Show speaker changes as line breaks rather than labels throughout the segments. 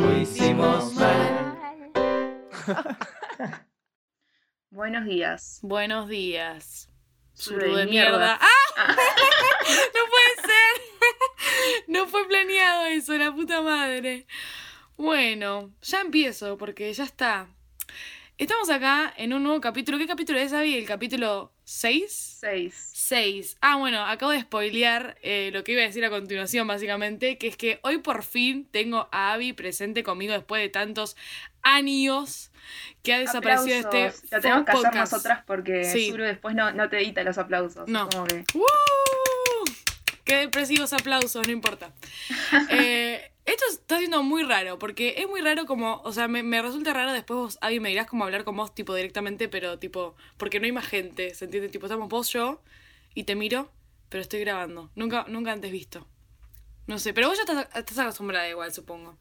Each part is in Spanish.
algo hicimos mal.
Buenos días.
Buenos días.
Suru de
de mierda.
mierda.
¡Ah! no puede ser. no fue planeado eso, la puta madre. Bueno, ya empiezo porque ya está. Estamos acá en un nuevo capítulo. ¿Qué capítulo es, Abby? ¿El capítulo 6?
Seis.
6. Ah, bueno, acabo de spoilear eh, lo que iba a decir a continuación, básicamente, que es que hoy por fin tengo a Abby presente conmigo después de tantos años que ha desaparecido
Aplausos.
este
Lo tenemos que hacer
podcast.
nosotras porque
Sí.
Suru después no, no te edita los aplausos.
No.
Como que-
¡Woo! Qué depresivos aplausos, no importa. Eh, esto está siendo muy raro, porque es muy raro como, o sea, me, me resulta raro después vos, Abby, me dirás como hablar con vos, tipo, directamente, pero tipo, porque no hay más gente, ¿se entiende? Tipo, estamos vos, yo, y te miro, pero estoy grabando. Nunca, nunca antes visto. No sé, pero vos ya estás, estás acostumbrada igual, supongo.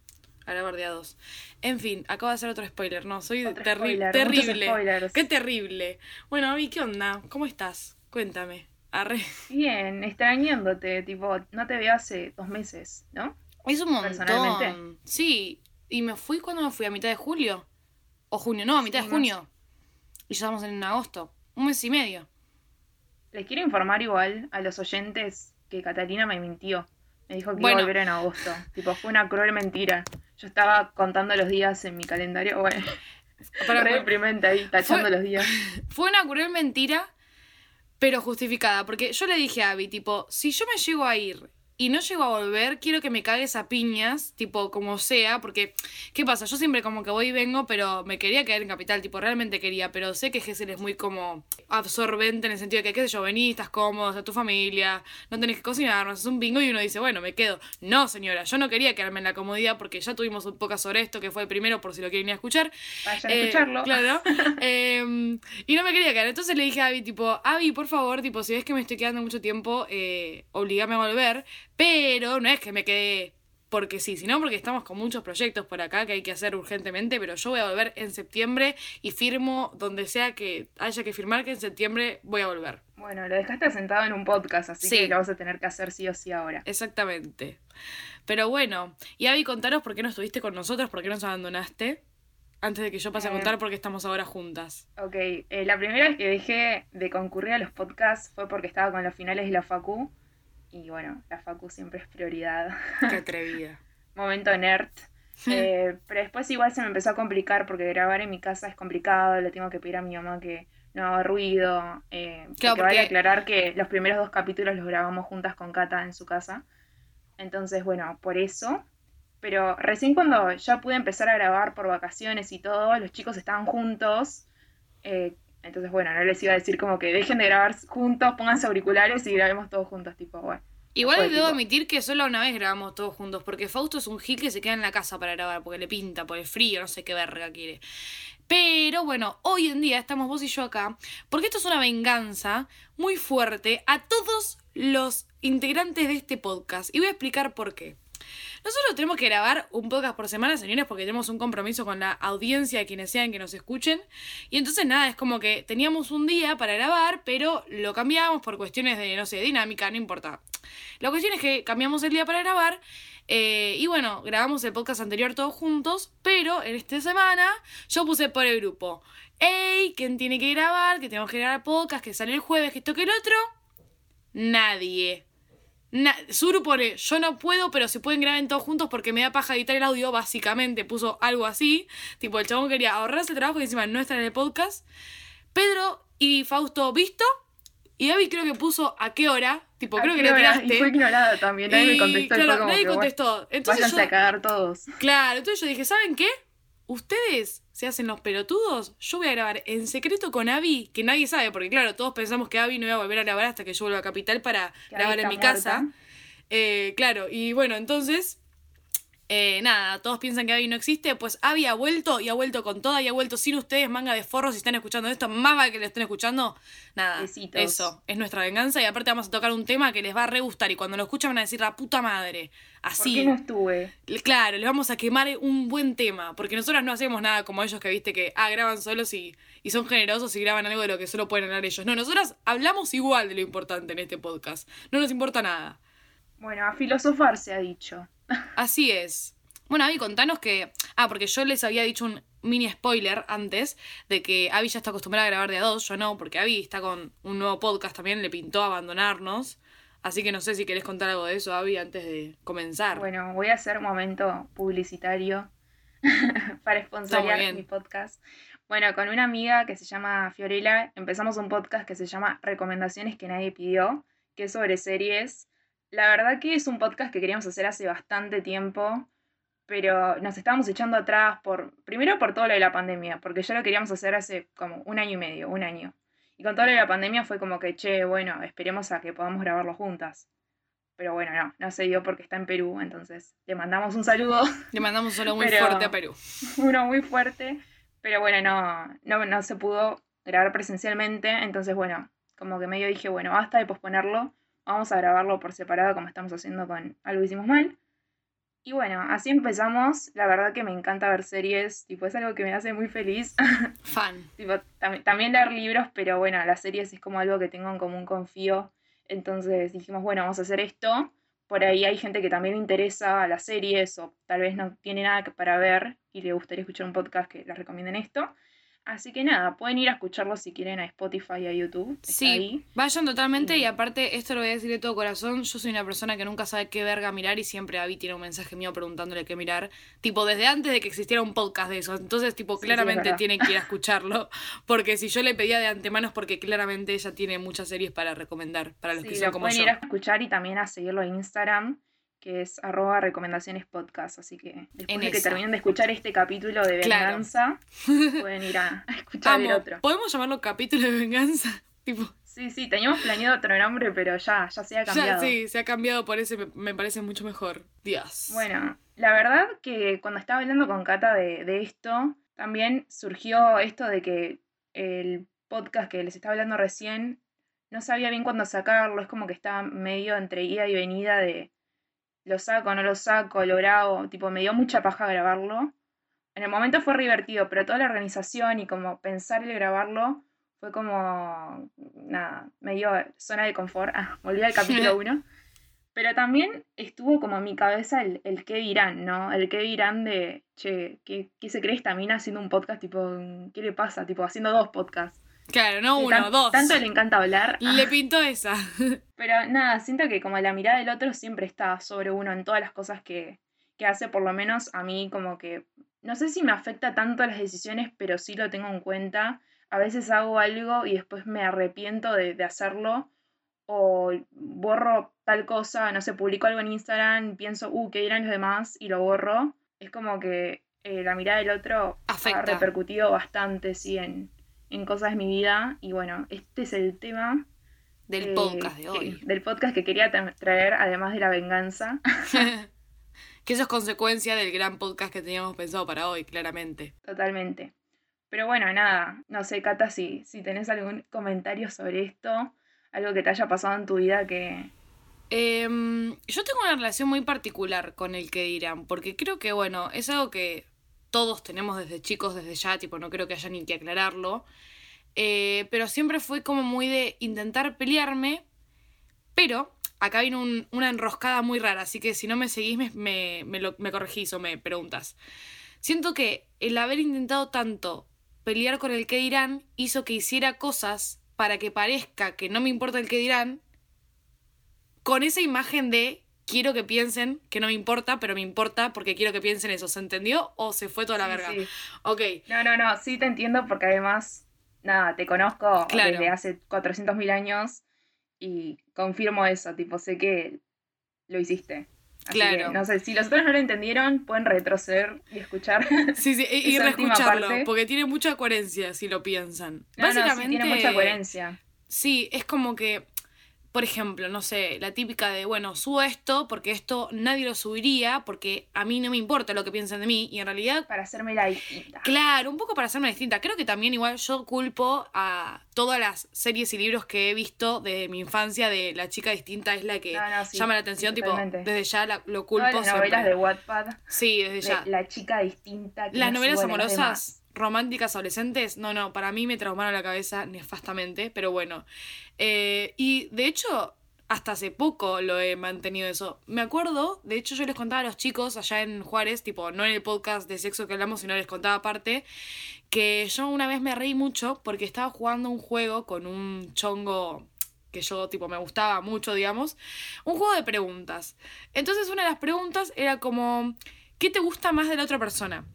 A grabar de a dos. En fin, acabo de hacer otro spoiler, no, soy terri-
spoiler,
terrible. Qué terrible. Bueno, Abby, ¿qué onda? ¿Cómo estás? Cuéntame. Arre.
Bien, extrañándote, tipo, no te veo hace dos meses, ¿no?
Es un
Personalmente.
montón. Sí, y me fui cuando me fui, a mitad de julio. O junio, no, a mitad
Sí,
de junio. Y ya estamos en agosto. Un mes y medio.
Les quiero informar igual a los oyentes que Catalina me mintió. Me dijo que
Bueno.
iba a volver en agosto. Tipo, fue una cruel mentira. Yo estaba contando los días en mi calendario. Bueno,
Para-
re deprimente ahí, tachando
Fue-
los días.
Fue una cruel mentira, pero justificada. Porque yo le dije a Abby, tipo, si yo me llego a ir y no llego a volver, quiero que me cagues a piñas, tipo, como sea. Porque, ¿qué pasa? Yo siempre como que voy y vengo, pero me quería quedar en Capital, tipo, realmente quería. Pero sé que Gessel es muy como absorbente en el sentido de que, qué sé yo, venís, estás cómodo, a tu familia, no tenés que cocinar, no haces un bingo y uno dice, bueno, me quedo. No, señora, yo no quería quedarme en la comodidad porque ya tuvimos un poco sobre esto, que fue el primero, por si lo quieren ir a escuchar.
Vayan a
Eh,
escucharlo.
Claro. Eh, y no me quería quedar. Entonces le dije a Abby, tipo, Abby, por favor, tipo, si ves que me estoy quedando mucho tiempo, eh, obligame a volver. Pero no es que me quede porque sí, sino porque estamos con muchos proyectos por acá que hay que hacer urgentemente, pero yo voy a volver en septiembre y firmo donde sea que haya que firmar que en septiembre voy a volver.
Bueno, lo dejaste sentado en un podcast, así
Sí.
que lo vas a tener que hacer sí o sí ahora.
Exactamente. Pero bueno, y Abby, contaros por qué no estuviste con nosotros, por qué nos abandonaste, antes de que yo pase a
Eh.
contar por qué estamos ahora juntas.
Ok, eh, la primera vez que dejé de concurrir a los podcasts fue porque estaba con los finales de la Facu. Y bueno, la Facu siempre es prioridad.
Qué atrevida.
Momento nerd. Eh, pero después igual se me empezó a complicar porque grabar en mi casa es complicado. Le tengo que pedir a mi mamá que no haga ruido. Eh,
Claro,
porque vale aclarar que los primeros dos capítulos los grabamos juntas con Cata en su casa. Entonces, bueno, por eso. Pero recién cuando ya pude empezar a grabar por vacaciones y todo, los chicos estaban juntos. eh, entonces, bueno, no les iba a decir como que dejen de grabar juntos, pónganse auriculares y grabemos todos juntos, tipo, bueno.
Igual debo
tipo-
admitir que solo una vez grabamos todos juntos, porque Fausto es un gil que se queda en la casa para grabar, porque le pinta, por el frío, no sé qué verga quiere. Pero bueno, hoy en día estamos vos y yo acá, porque esto es una venganza muy fuerte a todos los integrantes de este podcast. Y voy a explicar por qué. Nosotros tenemos que grabar un podcast por semana, señores, porque tenemos un compromiso con la audiencia quienes sean que nos escuchen. Y entonces nada, es como que teníamos un día para grabar, pero lo cambiamos por cuestiones de, no sé, dinámica, no importa. La cuestión es que cambiamos el día para grabar. eh, y bueno, grabamos el podcast anterior todos juntos, pero en esta semana yo puse por el grupo. ¡Ey! ¿Quién tiene que grabar? Que tenemos que grabar podcast, que sale el jueves, que esto que el otro. Nadie. Na Suru pone, yo no puedo, pero se pueden grabar todos juntos porque me da paja editar el audio, básicamente puso algo así. Tipo, el chabón quería ahorrarse el trabajo y encima no estar en el podcast. Pedro y Fausto, ¿visto? Y David creo que puso a qué hora. Tipo,
¿A
creo que
hora?
tiraste.
Y fue ignorada también, nadie me contestó. y fue
claro,
como
nadie
que,
contestó. Entonces
váyanse
yo,
a cagar todos.
Claro, entonces yo dije, ¿saben qué? Ustedes se hacen los pelotudos. Yo voy a grabar en secreto con Abby, que nadie sabe, porque claro, todos pensamos que Abby no iba a volver a grabar hasta que yo vuelva a Capital para
Que
grabar en mi casa. Eh, claro, y bueno, entonces, eh, nada, todos piensan que Abby no existe, pues Abby ha vuelto y ha vuelto con toda y ha vuelto sin ustedes, manga de forros, si están escuchando esto, más vale que lo estén escuchando, nada,
Besitos.
eso, es nuestra venganza y aparte vamos a tocar un tema que les va a re gustar y cuando lo escuchan van a decir la puta madre,
¿Por
así.
qué no estuve?
Claro, le vamos a quemar un buen tema, porque nosotras no hacemos nada como ellos que viste que, ah, graban solos y, y son generosos y graban algo de lo que solo pueden hablar ellos. No, nosotras hablamos igual de lo importante en este podcast. No nos importa nada.
Bueno, a filosofar se ha dicho.
Así es. Bueno, Avi, contanos que. Ah, porque yo les había dicho un mini spoiler antes de que Avi ya está acostumbrada a grabar de a dos, yo no, porque Avi está con un nuevo podcast también, le pintó abandonarnos. Así que no sé si querés contar algo de eso, Avi, antes de comenzar.
Bueno, voy a hacer un momento publicitario para sponsorear mi podcast. Bueno, con una amiga que se llama Fiorella empezamos un podcast que se llama Recomendaciones que nadie pidió, que es sobre series. La verdad que es un podcast que queríamos hacer hace bastante tiempo, pero nos estábamos echando atrás por, primero por todo lo de la pandemia, porque ya lo queríamos hacer hace como un año y medio, un año. Y con todo lo de la pandemia fue como que, che, bueno, esperemos a que podamos grabarlo juntas. Pero bueno, no, no se dio porque está en Perú, entonces le mandamos un saludo.
Le mandamos solo muy fuerte a Perú.
Uno muy fuerte. Pero bueno, no, no, no se pudo grabar presencialmente, entonces bueno, como que medio dije, bueno, basta de posponerlo, vamos a grabarlo por separado como estamos haciendo con Algo Hicimos Mal. Y bueno, así empezamos. La verdad que me encanta ver series, tipo, es algo que me hace muy feliz.
Fan.
tipo, también leer libros, pero bueno, las series es como algo que tengo en común con Fío. Entonces dijimos, bueno, vamos a hacer esto por ahí hay gente que también le interesa las series o tal vez no tiene nada para ver y le gustaría escuchar un podcast que les recomienden esto. Así que nada, pueden ir a escucharlo si quieren a Spotify y a YouTube.
sí, vayan totalmente y... aparte, esto lo voy a decir de todo corazón, yo soy una persona que nunca sabe qué verga mirar y siempre Avi tiene un mensaje mío preguntándole qué mirar, tipo desde antes de que existiera un podcast de eso. Entonces, tipo, claramente tiene que ir a escucharlo, porque si yo le pedía de antemano es porque claramente ella tiene muchas series para recomendar para los que son como
pueden ir a escuchar y también a seguirlo en Instagram que es arroba recomendaciones podcast. Así que después de que terminen de escuchar este capítulo de venganza, pueden ir a, escuchar el otro.
¿Podemos llamarlo capítulo de venganza? tipo.
Sí, sí, teníamos planeado otro nombre, pero ya, ya se ha cambiado.
sí, se ha cambiado por ese, me, parece mucho mejor. Dios.
Bueno, la verdad que cuando estaba hablando con Cata de, de esto, también surgió esto de que el podcast que les estaba hablando recién no sabía bien cuándo sacarlo, es como que estaba medio entre ida y venida de lo saco, no lo saco, lo grabo, tipo, me dio mucha paja grabarlo. En el momento fue divertido, pero toda la organización y como pensar el grabarlo fue como, nada, me dio zona de confort. Ah, volví al capítulo 1. Pero también estuvo como en mi cabeza el, el qué dirán, ¿no? El qué dirán de, che, ¿qué, ¿qué se cree esta mina haciendo un podcast? Tipo, ¿qué le pasa? Tipo, haciendo dos podcasts.
Claro, no uno, dos.
Tanto le encanta hablar.
Le pintó esa.
Pero nada, siento que como la mirada del otro siempre está sobre uno en todas las cosas que, que hace, por lo menos a mí como que, no sé si me afecta tanto las decisiones, pero sí lo tengo en cuenta. A veces hago algo y después me arrepiento de, de hacerlo o borro tal cosa, no sé, publico algo en Instagram, pienso, uh, ¿qué dirán los demás? Y lo borro. Es como que eh, la mirada del otro
Afecta.
ha repercutido bastante, sí, en, en cosas de mi vida. Y bueno, este es el tema.
Del podcast de hoy.
Que, del podcast que quería traer, además de la venganza.
que eso es consecuencia del gran podcast que teníamos pensado para hoy, claramente.
Totalmente. Pero bueno, nada, no sé, Cata, si, si tenés algún comentario sobre esto, algo que te haya pasado en tu vida que...
Eh, yo tengo una relación muy particular con el que dirán, porque creo que, bueno, es algo que todos tenemos desde chicos, desde ya, tipo, no creo que haya ni que aclararlo. Eh, pero siempre fue como muy de intentar pelearme, pero acá un, una enroscada muy rara, así que si no me seguís me, me, me, lo, me corregís o me preguntas. Siento que el haber intentado tanto pelear con el que dirán hizo que hiciera cosas para que parezca que no me importa el que dirán, con esa imagen de quiero que piensen que no me importa, pero me importa porque quiero que piensen eso. ¿Se entendió o se fue toda la verga?
Sí.
Ok.
No, no, no, sí te entiendo porque además, nada, te conozco
Claro.
desde hace 400.000 años y confirmo eso, tipo, sé que lo hiciste. Así
Claro.
que, no sé, si los otros no lo entendieron, pueden retroceder y escuchar.
Sí, sí, y, reescucharlo, porque tiene mucha coherencia si lo piensan.
No, no, sí,
Básicamente,
tiene mucha coherencia.
Sí, es como que, por ejemplo, no sé, la típica de, bueno, subo esto porque esto nadie lo subiría porque a mí no me importa lo que piensen de mí y en realidad
Para hacerme la distinta.
Claro, un poco para hacerme distinta. Creo que también igual yo culpo a todas las series y libros que he visto de mi infancia de la chica distinta es la que
No, no, sí,
llama la atención,
sí,
tipo, desde ya la- lo culpo
Todas las
siempre.
novelas de Wattpad,
Sí, desde
de
ya.
la chica distinta. que
Las novelas amorosas románticas adolescentes, no, no, para mí me traumaron la cabeza nefastamente, pero bueno. Eh, y de hecho, hasta hace poco lo he mantenido eso. Me acuerdo, de hecho yo les contaba a los chicos allá en Juárez, tipo, no en el podcast de sexo que hablamos, sino les contaba aparte, que yo una vez me reí mucho porque estaba jugando un juego con un chongo que yo tipo me gustaba mucho, digamos, un juego de preguntas. Entonces una de las preguntas era como, ¿qué te gusta más de la otra persona?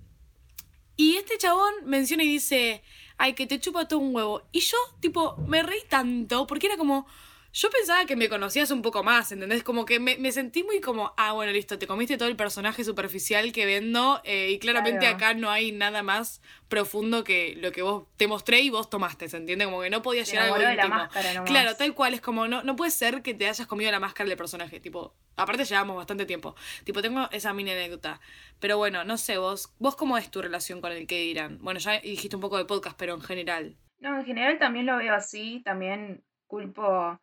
Y este chabón menciona y dice, ay, que te chupa todo un huevo. Y yo tipo me reí tanto porque era como yo pensaba que me conocías un poco más, ¿entendés? Como que me, sentí muy como, ah, bueno, listo, te comiste todo el personaje superficial que vendo eh, y claramente acá no hay nada más profundo que lo que vos te mostré y vos tomaste, ¿se entiende? Como que no podías llegar a algo de la máscara Claro, tal cual, es como, no, no puede ser que te hayas comido la máscara del personaje, tipo, aparte llevamos bastante tiempo, tipo, tengo esa mini anécdota, pero bueno, no sé, vos, vos cómo es tu relación con el que dirán, bueno, ya dijiste un poco de podcast, pero en general.
No, en general también lo veo así, también culpo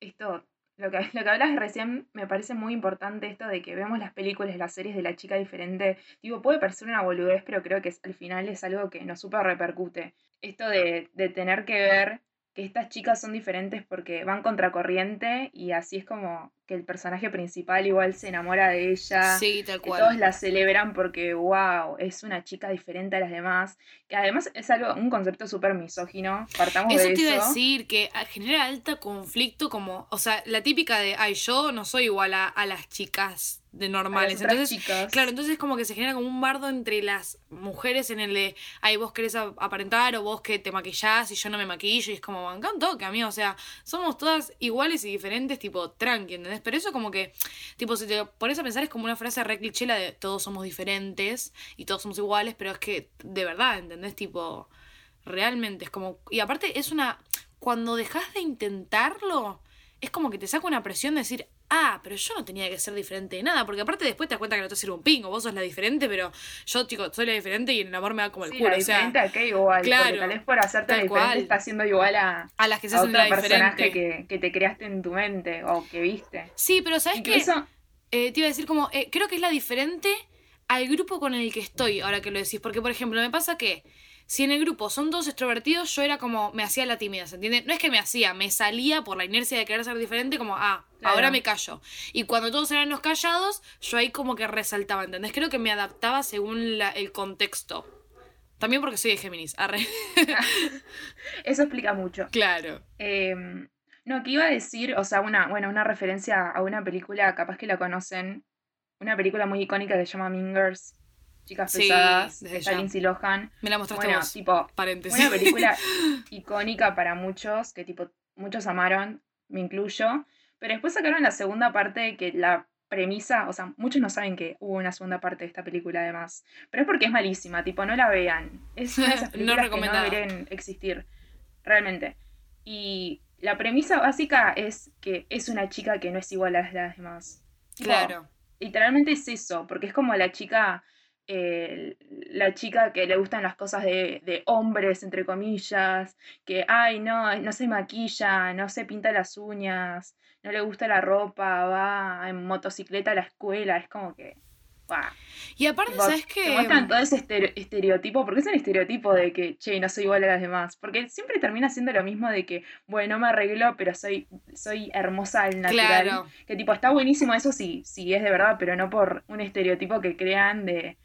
esto, lo que, lo que hablas recién me parece muy importante esto de que vemos las películas, las series de la chica diferente. Digo, puede parecer una boludez, pero creo que al final es algo que nos super repercute. Esto de, de tener que ver que estas chicas son diferentes porque van contracorriente y así es como que el personaje principal igual se enamora de ella.
Sí, tal cual.
todos la celebran porque, wow, es una chica diferente a las demás. Que además es algo, un concepto súper misógino. Partamos
eso
de
eso.
te
iba a decir, que genera alto conflicto como, o sea, la típica de, ay, yo no soy igual a, a las chicas de normales. Entonces, claro, entonces como que se genera como un bardo entre las mujeres en el de, ay, vos querés aparentar o vos que te maquillás y yo no me maquillo y es como, banca un toque, amigo, o sea, somos todas iguales y diferentes, tipo, tranqui, ¿entendés? Pero eso como que, tipo, si te pones a pensar es como una frase re cliché de todos somos diferentes y todos somos iguales, pero es que de verdad, ¿entendés? Tipo, realmente es como, y aparte es una, cuando dejas de intentarlo, es como que te saca una presión de decir, ah, pero yo no tenía que ser diferente de nada, porque aparte después te das cuenta que no te sirve un pingo, vos sos la diferente, pero yo, chico, soy la diferente y el amor me da como el culo.
La diferente a qué igual, claro, tal vez por hacerte la diferente estás siendo igual a,
a las que se hacen
otro personaje que, que, te creaste en tu mente o que viste.
Sí, pero ¿sabes qué? Eh, te iba a decir como, eh, creo que es la diferente al grupo con el que estoy, ahora que lo decís, porque por ejemplo, me pasa que si en el grupo son dos extrovertidos, yo era como, me hacía la tímida, ¿se entiende? No es que me hacía, me salía por la inercia de querer ser diferente, como, ah, ahora me callo. Y cuando todos eran los callados, yo ahí como que resaltaba, ¿entendés? Creo que me adaptaba según la, el contexto. También porque soy de Géminis, arre.
Eso explica mucho.
Claro.
Em, no, que iba a decir, o sea, una, bueno, una referencia a una película, capaz que la conocen, una película muy icónica que se llama Mingers Chicas Pesadas, de Lindsay Lohan.
Me la mostraste
bueno,
vos.
tipo,
Paréntesis.
una película icónica para muchos, que tipo, muchos amaron, me incluyo. Pero después sacaron la segunda parte que la premisa, o sea, muchos no saben que hubo una segunda parte de esta película además, pero es porque es malísima, tipo, no la vean. Es una de esas películas que no deberían existir, realmente. Y la premisa básica es que es una chica que no es igual a las demás.
Claro.
literalmente es eso, porque es como la chica la chica que le gustan las cosas de, de, hombres, entre comillas, que, ay, no, no se maquilla, no se pinta las uñas, no le gusta la ropa, va en motocicleta a la escuela, es como que...
Y aparte, ¿sabes qué?
Muestran todo ese estereotipo, porque es el estereotipo de que, che, no soy igual a las demás. Porque siempre termina siendo lo mismo de que, bueno, me arreglo, pero soy, soy hermosa al natural. Claro. Que tipo, está buenísimo eso sí, sí es de verdad, pero no por un estereotipo que crean de,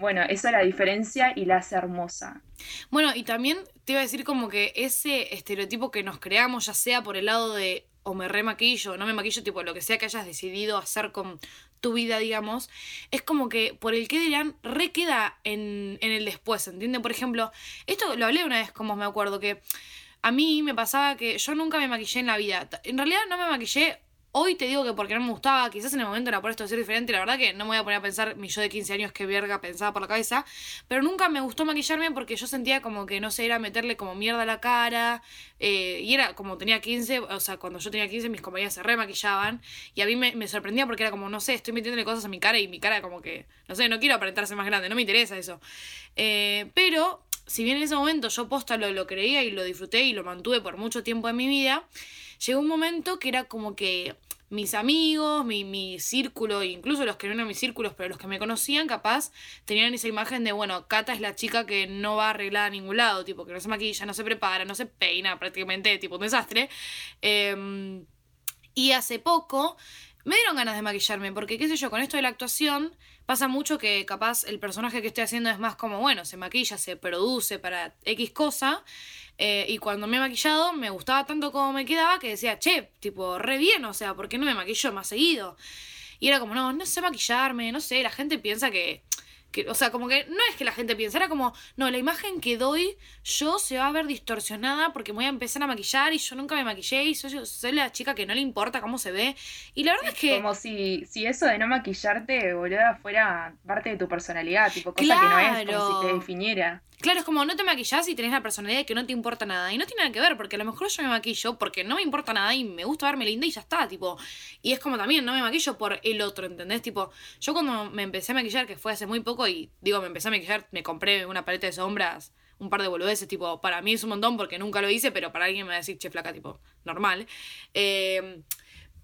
bueno, esa es la diferencia y la hace hermosa.
Bueno, y también te iba a decir como que ese estereotipo que nos creamos, ya sea por el lado de o me remaquillo o no me maquillo, tipo lo que sea que hayas decidido hacer con tu vida, digamos, es como que por el que dirán, re queda en, en el después, ¿entiendes? Por ejemplo, esto lo hablé una vez, como me acuerdo, que a mí me pasaba que yo nunca me maquillé en la vida. En realidad no me maquillé Hoy te digo que porque no me gustaba, quizás en el momento era por esto de ser diferente, la verdad que no me voy a poner a pensar mi yo de 15 años que verga pensaba por la cabeza, pero nunca me gustó maquillarme porque yo sentía como que, no sé, era meterle como mierda a la cara, eh, y era como tenía 15, o sea, cuando yo tenía 15 mis compañeras se remaquillaban, y a mí me, sorprendía porque era como, no sé, estoy metiéndole cosas a mi cara y mi cara como que, no sé, no quiero aparentarse más grande, no me interesa eso. Eh, pero, si bien en ese momento yo posta lo, lo creía y lo disfruté y lo mantuve por mucho tiempo en mi vida, llegó un momento que era como que mis amigos, mi, mi círculo, incluso los que no eran mis círculos, pero los que me conocían, capaz, tenían esa imagen de, bueno, Cata es la chica que no va arreglada a ningún lado, tipo, que no se maquilla, no se prepara, no se peina, prácticamente, tipo, un desastre. Em, Y hace poco me dieron ganas de maquillarme, porque qué sé yo, con esto de la actuación pasa mucho que capaz el personaje que estoy haciendo es más como, bueno, se maquilla, se produce para X cosa. eh, y cuando me he maquillado, me gustaba tanto como me quedaba que decía, che, tipo, re bien, o sea, ¿por qué no me maquillo más seguido? Y era como, no, no sé maquillarme, no sé, la gente piensa que, que, o sea, como que no es que la gente piensa, era como, no, la imagen que doy yo se va a ver distorsionada porque me voy a empezar a maquillar y yo nunca me maquillé y soy, soy la chica que no le importa cómo se ve. Y la verdad es que...
Como si, si eso de no maquillarte, boluda, fuera parte de tu personalidad, tipo, cosa que no es, como
Claro.
si te definiera.
Claro, es como no te maquillás y tenés la personalidad de que no te importa nada. Y no tiene nada que ver, porque a lo mejor yo me maquillo porque no me importa nada y me gusta verme linda y ya está, tipo. Y es como también, no me maquillo por el otro, ¿entendés? Tipo, yo cuando me empecé a maquillar, que fue hace muy poco, y digo, me empecé a maquillar, me compré una paleta de sombras, un par de boludeces, tipo, para mí es un montón porque nunca lo hice, pero para alguien me va a decir, che, flaca, tipo, normal. Eh,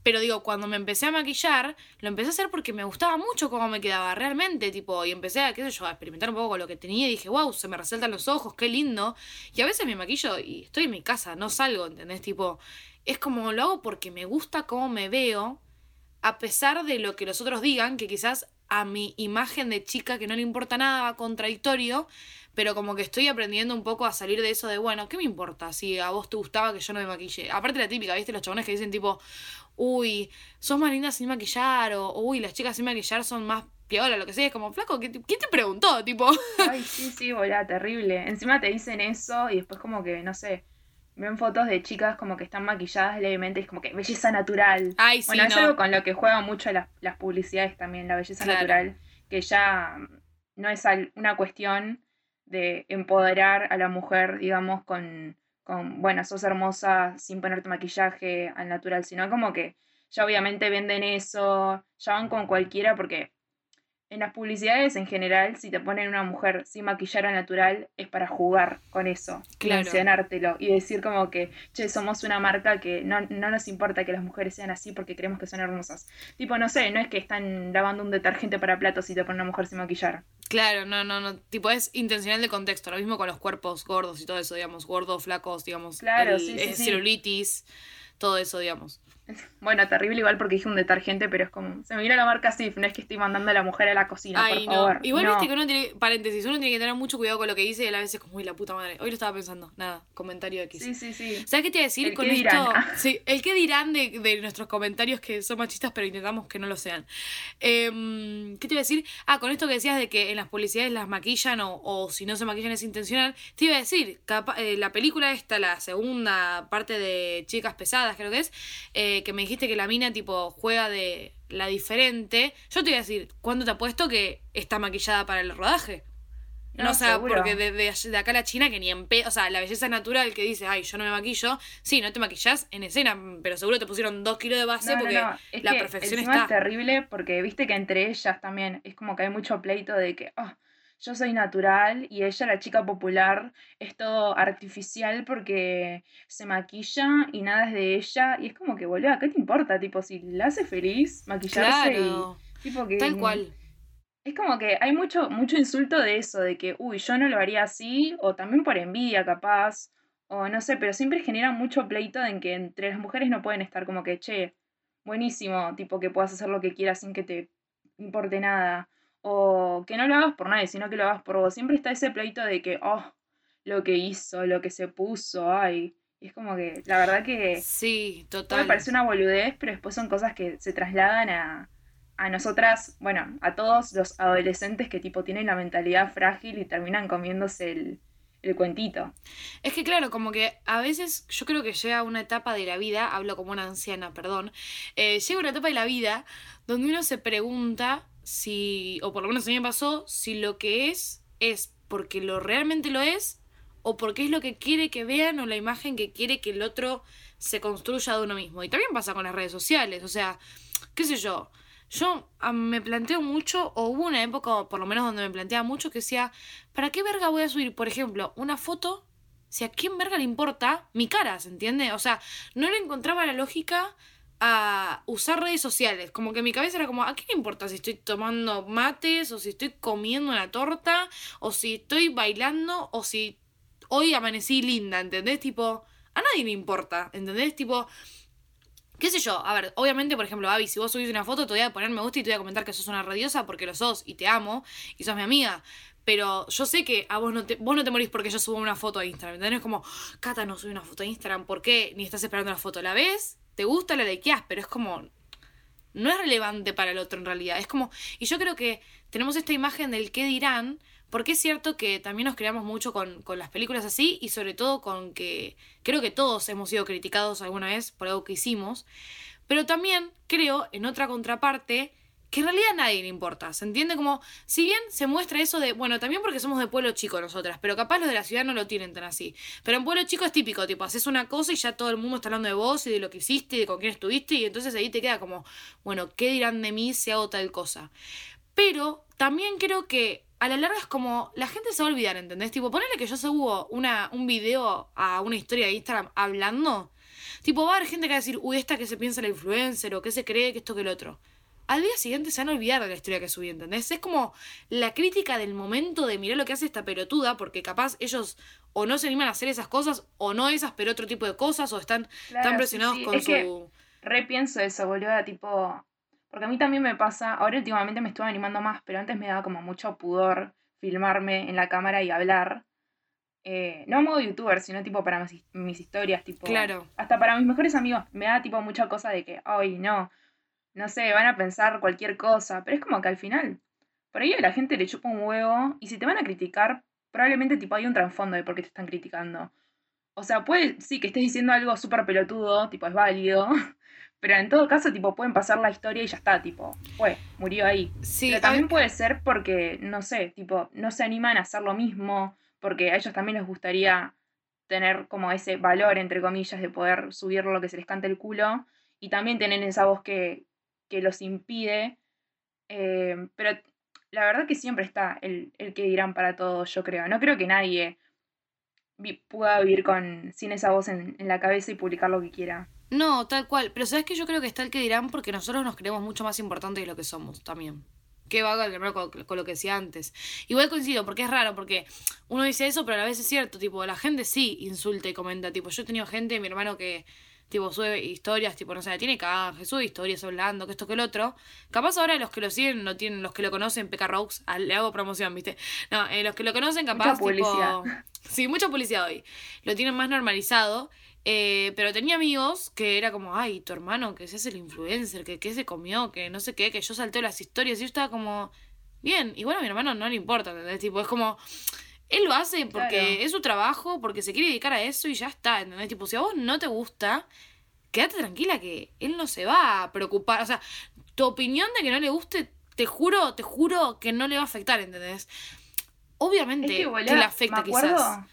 pero digo, cuando me empecé a maquillar, lo empecé a hacer porque me gustaba mucho cómo me quedaba realmente, tipo, y empecé a, qué sé yo, a experimentar un poco con lo que tenía y dije, wow, se me resaltan los ojos, qué lindo. Y a veces me maquillo y estoy en mi casa, no salgo, ¿entendés? Tipo, es como lo hago porque me gusta cómo me veo, a pesar de lo que los otros digan, que quizás a mi imagen de chica que no le importa nada contradictorio, pero como que estoy aprendiendo un poco a salir de eso de, bueno, ¿qué me importa si a vos te gustaba que yo no me maquille? Aparte la típica, ¿viste? Los chabones que dicen tipo, uy, sos más linda sin maquillar, o uy, las chicas sin maquillar son más piola, lo que sea. Es como, flaco, ¿qué te- ¿quién te preguntó? Tipo,
Ay, sí, sí, boluda, terrible. Encima te dicen eso y después como que, no sé, ven fotos de chicas como que están maquilladas levemente y es como que belleza natural.
ay, sí,
Bueno, es
no.
algo con lo que juegan mucho las, las publicidades también, la belleza
Claro.
natural, que ya mm, no es una cuestión de empoderar a la mujer, digamos, con, con, bueno, sos hermosa sin ponerte maquillaje al natural, sino como que ya obviamente venden eso, ya van con cualquiera porque en las publicidades en general, si te ponen una mujer sin maquillar al natural, es para jugar con eso,
Claro.
mencionártelo y decir como que, che, somos una marca que no, no nos importa que las mujeres sean así porque creemos que son hermosas. Tipo, no sé, no es que están lavando un detergente para platos y te ponen una mujer sin maquillar.
Claro, no, no, no. Tipo, es intencional de contexto. Lo mismo con los cuerpos gordos y todo eso, digamos. Gordos, flacos, digamos.
Claro,
el-
sí, sí,
eh,
sí.
Celulitis, todo eso, digamos.
Bueno, terrible igual porque dije un detergente, pero es como, se me vino la marca Sif, no es que estoy mandando a la mujer a la cocina,
Ay,
por
no.
favor.
Igual
No.
viste que uno tiene, paréntesis, uno tiene que tener mucho cuidado con lo que dice y a la vez es como, uy, la puta madre. Hoy lo estaba pensando. Nada, comentario X.
Sí, sí, sí.
¿Sabes qué te iba a decir
El
con esto?
dirán.
Sí, el que dirán de, de nuestros comentarios que son machistas, pero intentamos que no lo sean. Em, ¿Qué te iba a decir? Ah, con esto que decías de que en las publicidades las maquillan o, o si no se maquillan es intencional. Te iba a decir, capa- eh, la película esta, la segunda parte de Chicas Pesadas, creo que es, eh, que me dijiste que la mina tipo juega de la diferente. Yo te iba a decir, ¿cuándo te apuesto que está maquillada para el rodaje? No,
No,
o sea,
seguro.
porque de, de, de acá a la China que ni en pe... O sea, la belleza natural que dice, ay, yo no me maquillo. Sí, no te maquillas en escena, pero seguro te pusieron dos kilos de base
No,
porque
no, es
la
que
perfección está.
es terrible porque viste que entre ellas también es como que hay mucho pleito de que, ah, yo soy natural y ella, la chica popular, es todo artificial porque se maquilla y nada es de ella. Y es como que, boludo, ¿qué te importa? Tipo, si la hace feliz, maquillarse
Claro,
y tipo que...
tal cual.
Es como que hay mucho, mucho insulto de eso, de que, uy, yo no lo haría así, o también por envidia, capaz, o no sé, pero siempre genera mucho pleito en que entre las mujeres no pueden estar como que, che, buenísimo, tipo que puedas hacer lo que quieras sin que te importe nada, o que no lo hagas por nadie, sino que lo hagas por vos. Siempre está ese pleito de que, oh, lo que hizo, lo que se puso, ay. Y es como que, la verdad que
Sí, total.
parecer una boludez, pero después son cosas que se trasladan a, a nosotras, bueno, a todos los adolescentes que tipo tienen la mentalidad frágil y terminan comiéndose el, el cuentito.
Es que claro, como que a veces yo creo que llega una etapa de la vida, hablo como una anciana, perdón, eh, llega una etapa de la vida donde uno se pregunta si, o por lo menos a mí me pasó, si lo que es es porque lo realmente lo es o porque es lo que quiere que vean o la imagen que quiere que el otro se construya de uno mismo. Y también pasa con las redes sociales, o sea, qué sé yo. Yo ah, me planteo mucho, o hubo una época, por lo menos donde me planteaba mucho, que decía, ¿para qué verga voy a subir, por ejemplo, una foto si a quién verga le importa mi cara, ¿se entiende? O sea, no le encontraba la lógica a usar redes sociales. Como que mi cabeza era como, ¿a quién le importa si estoy tomando mates o si estoy comiendo una torta o si estoy bailando o si hoy amanecí linda, ¿entendés? Tipo, a nadie le importa, ¿entendés? Tipo, qué sé yo, a ver, obviamente, por ejemplo, Avi, si vos subís una foto, te voy a poner me gusta y te voy a comentar que sos una radiosa porque lo sos y te amo y sos mi amiga. Pero yo sé que a vos no te, vos no te morís porque yo subo una foto a Instagram. ¿Entendés? Como, Cata no sube una foto a Instagram, ¿por qué? Ni estás esperando la foto. ¿La ves? ¿Te gusta? La likeás, pero es como. No es relevante para el otro en realidad. Es como. Y yo creo que tenemos esta imagen del qué dirán. Porque es cierto que también nos creamos mucho con, con las películas así y sobre todo con que creo que todos hemos sido criticados alguna vez por algo que hicimos. Pero también creo, en otra contraparte, que en realidad a nadie le importa. ¿Se entiende? Como, si bien se muestra eso de, bueno, también porque somos de pueblo chico nosotras, pero capaz los de la ciudad no lo tienen tan así. Pero en pueblo chico es típico, tipo, haces una cosa y ya todo el mundo está hablando de vos y de lo que hiciste y de con quién estuviste, y entonces ahí te queda como, bueno, ¿qué dirán de mí si hago tal cosa? Pero también creo que a la larga es como, la gente se va a olvidar, ¿entendés? Tipo, ponele que yo subo una, un video a una historia de Instagram hablando. Tipo, va a haber gente que va a decir, uy, esta que se piensa la influencer o que se cree que esto que el otro al día siguiente se van a olvidar de la historia que subí, ¿entendés? Es como la crítica del momento de mirar lo que hace esta pelotuda, porque capaz ellos o no se animan a hacer esas cosas, o no esas, pero otro tipo de cosas, o están tan presionados con su. Que
repienso eso, boludo, tipo. Porque a mí también me pasa, ahora últimamente me estuve animando más, pero antes me daba como mucho pudor filmarme en la cámara y hablar. Eh, no modo youtuber, sino tipo para mis, mis, historias, tipo.
Claro.
Hasta para mis mejores amigos. Me da tipo mucha cosa de que, ay, no no sé, van a pensar cualquier cosa, pero es como que al final, por ahí a la gente le chupa un huevo y si te van a criticar, probablemente tipo hay un trasfondo de por qué te están criticando. O sea, puede, sí, que estés diciendo algo súper pelotudo, tipo, es válido, pero en todo caso, tipo, pueden pasar la historia y ya está, tipo, fue, murió ahí. Sí, pero también puede ser porque, no sé, tipo, no se animan a hacer lo mismo, porque a ellos también les gustaría tener como ese valor, entre comillas, de poder subir lo que se les cante el culo, y también tienen esa voz que, que los impide. Eh, pero la verdad que siempre está el, el, que dirán para todos, yo creo. No creo que nadie pueda vivir con, sin esa voz en, la cabeza y publicar lo que quiera.
No, tal cual. Pero sabes que yo creo que está el que dirán porque nosotros nos creemos mucho más importantes de lo que somos también. Que va con, con lo que decía antes. Igual coincido, porque es raro, porque uno dice eso, pero a la vez es cierto, tipo, la gente sí insulta y comenta, tipo, yo he tenido gente, mi hermano que tipo, sube historias, tipo, no sé, tiene canje, sube historias hablando, que esto, que el otro. Capaz ahora los que lo siguen, no tienen, los que lo conocen, Peca Rocks, ah, le hago promoción, ¿viste? No, eh, los que lo conocen, capaz, mucha tipo. Sí, mucha publicidad hoy. Lo tienen más normalizado. Eh, pero tenía amigos que era como, ay, tu hermano, que ese es el influencer, que, que se comió, que no sé qué, que yo salteo las historias. Y yo estaba como, bien. Y bueno, a mi hermano no le importa, ¿entendés? Tipo, es como él lo hace porque es su trabajo, porque se quiere dedicar a eso y ya está, ¿entendés? Tipo, si a vos no te gusta, quédate tranquila que él no se va a preocupar. O sea, tu opinión de que no le guste, te juro, te juro que no le va a afectar, ¿entendés? Obviamente que, le afecta me acuerdo, quizás.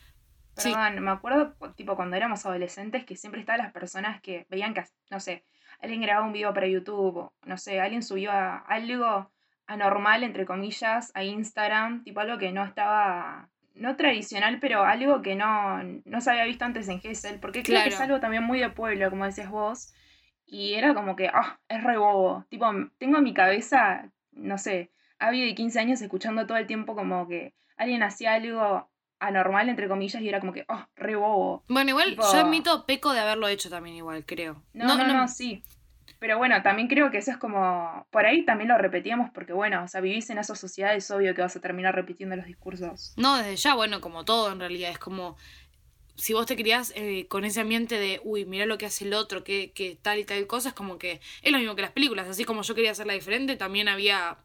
Perdón, me acuerdo, tipo, cuando éramos adolescentes, que siempre estaban las personas que veían que, no sé, alguien grababa un video para YouTube, no sé, alguien subió a algo anormal, entre comillas, a Instagram, tipo algo que no estaba no tradicional, pero algo que no, no se había visto antes en Gessel, porque creo que es algo también muy de pueblo, como decías vos, y era como que, ah, es re bobo, tipo, tengo en mi cabeza, no sé, había de 15 años escuchando todo el tiempo como que alguien hacía algo anormal, entre comillas, y era como que, oh, re bobo.
Bueno, igual yo admito peco de haberlo hecho también igual, creo.
no, no, no, sí. Pero bueno, también creo que eso es como, por ahí también lo repetíamos porque bueno, o sea, vivís en esa sociedad, es obvio que vas a terminar repitiendo los discursos.
No, desde ya, bueno, como todo en realidad, es como, si vos te criás eh, con ese ambiente de, uy, mira lo que hace el otro, que, que tal y tal cosa, es como que es lo mismo que las películas, así como yo quería hacerla diferente, también había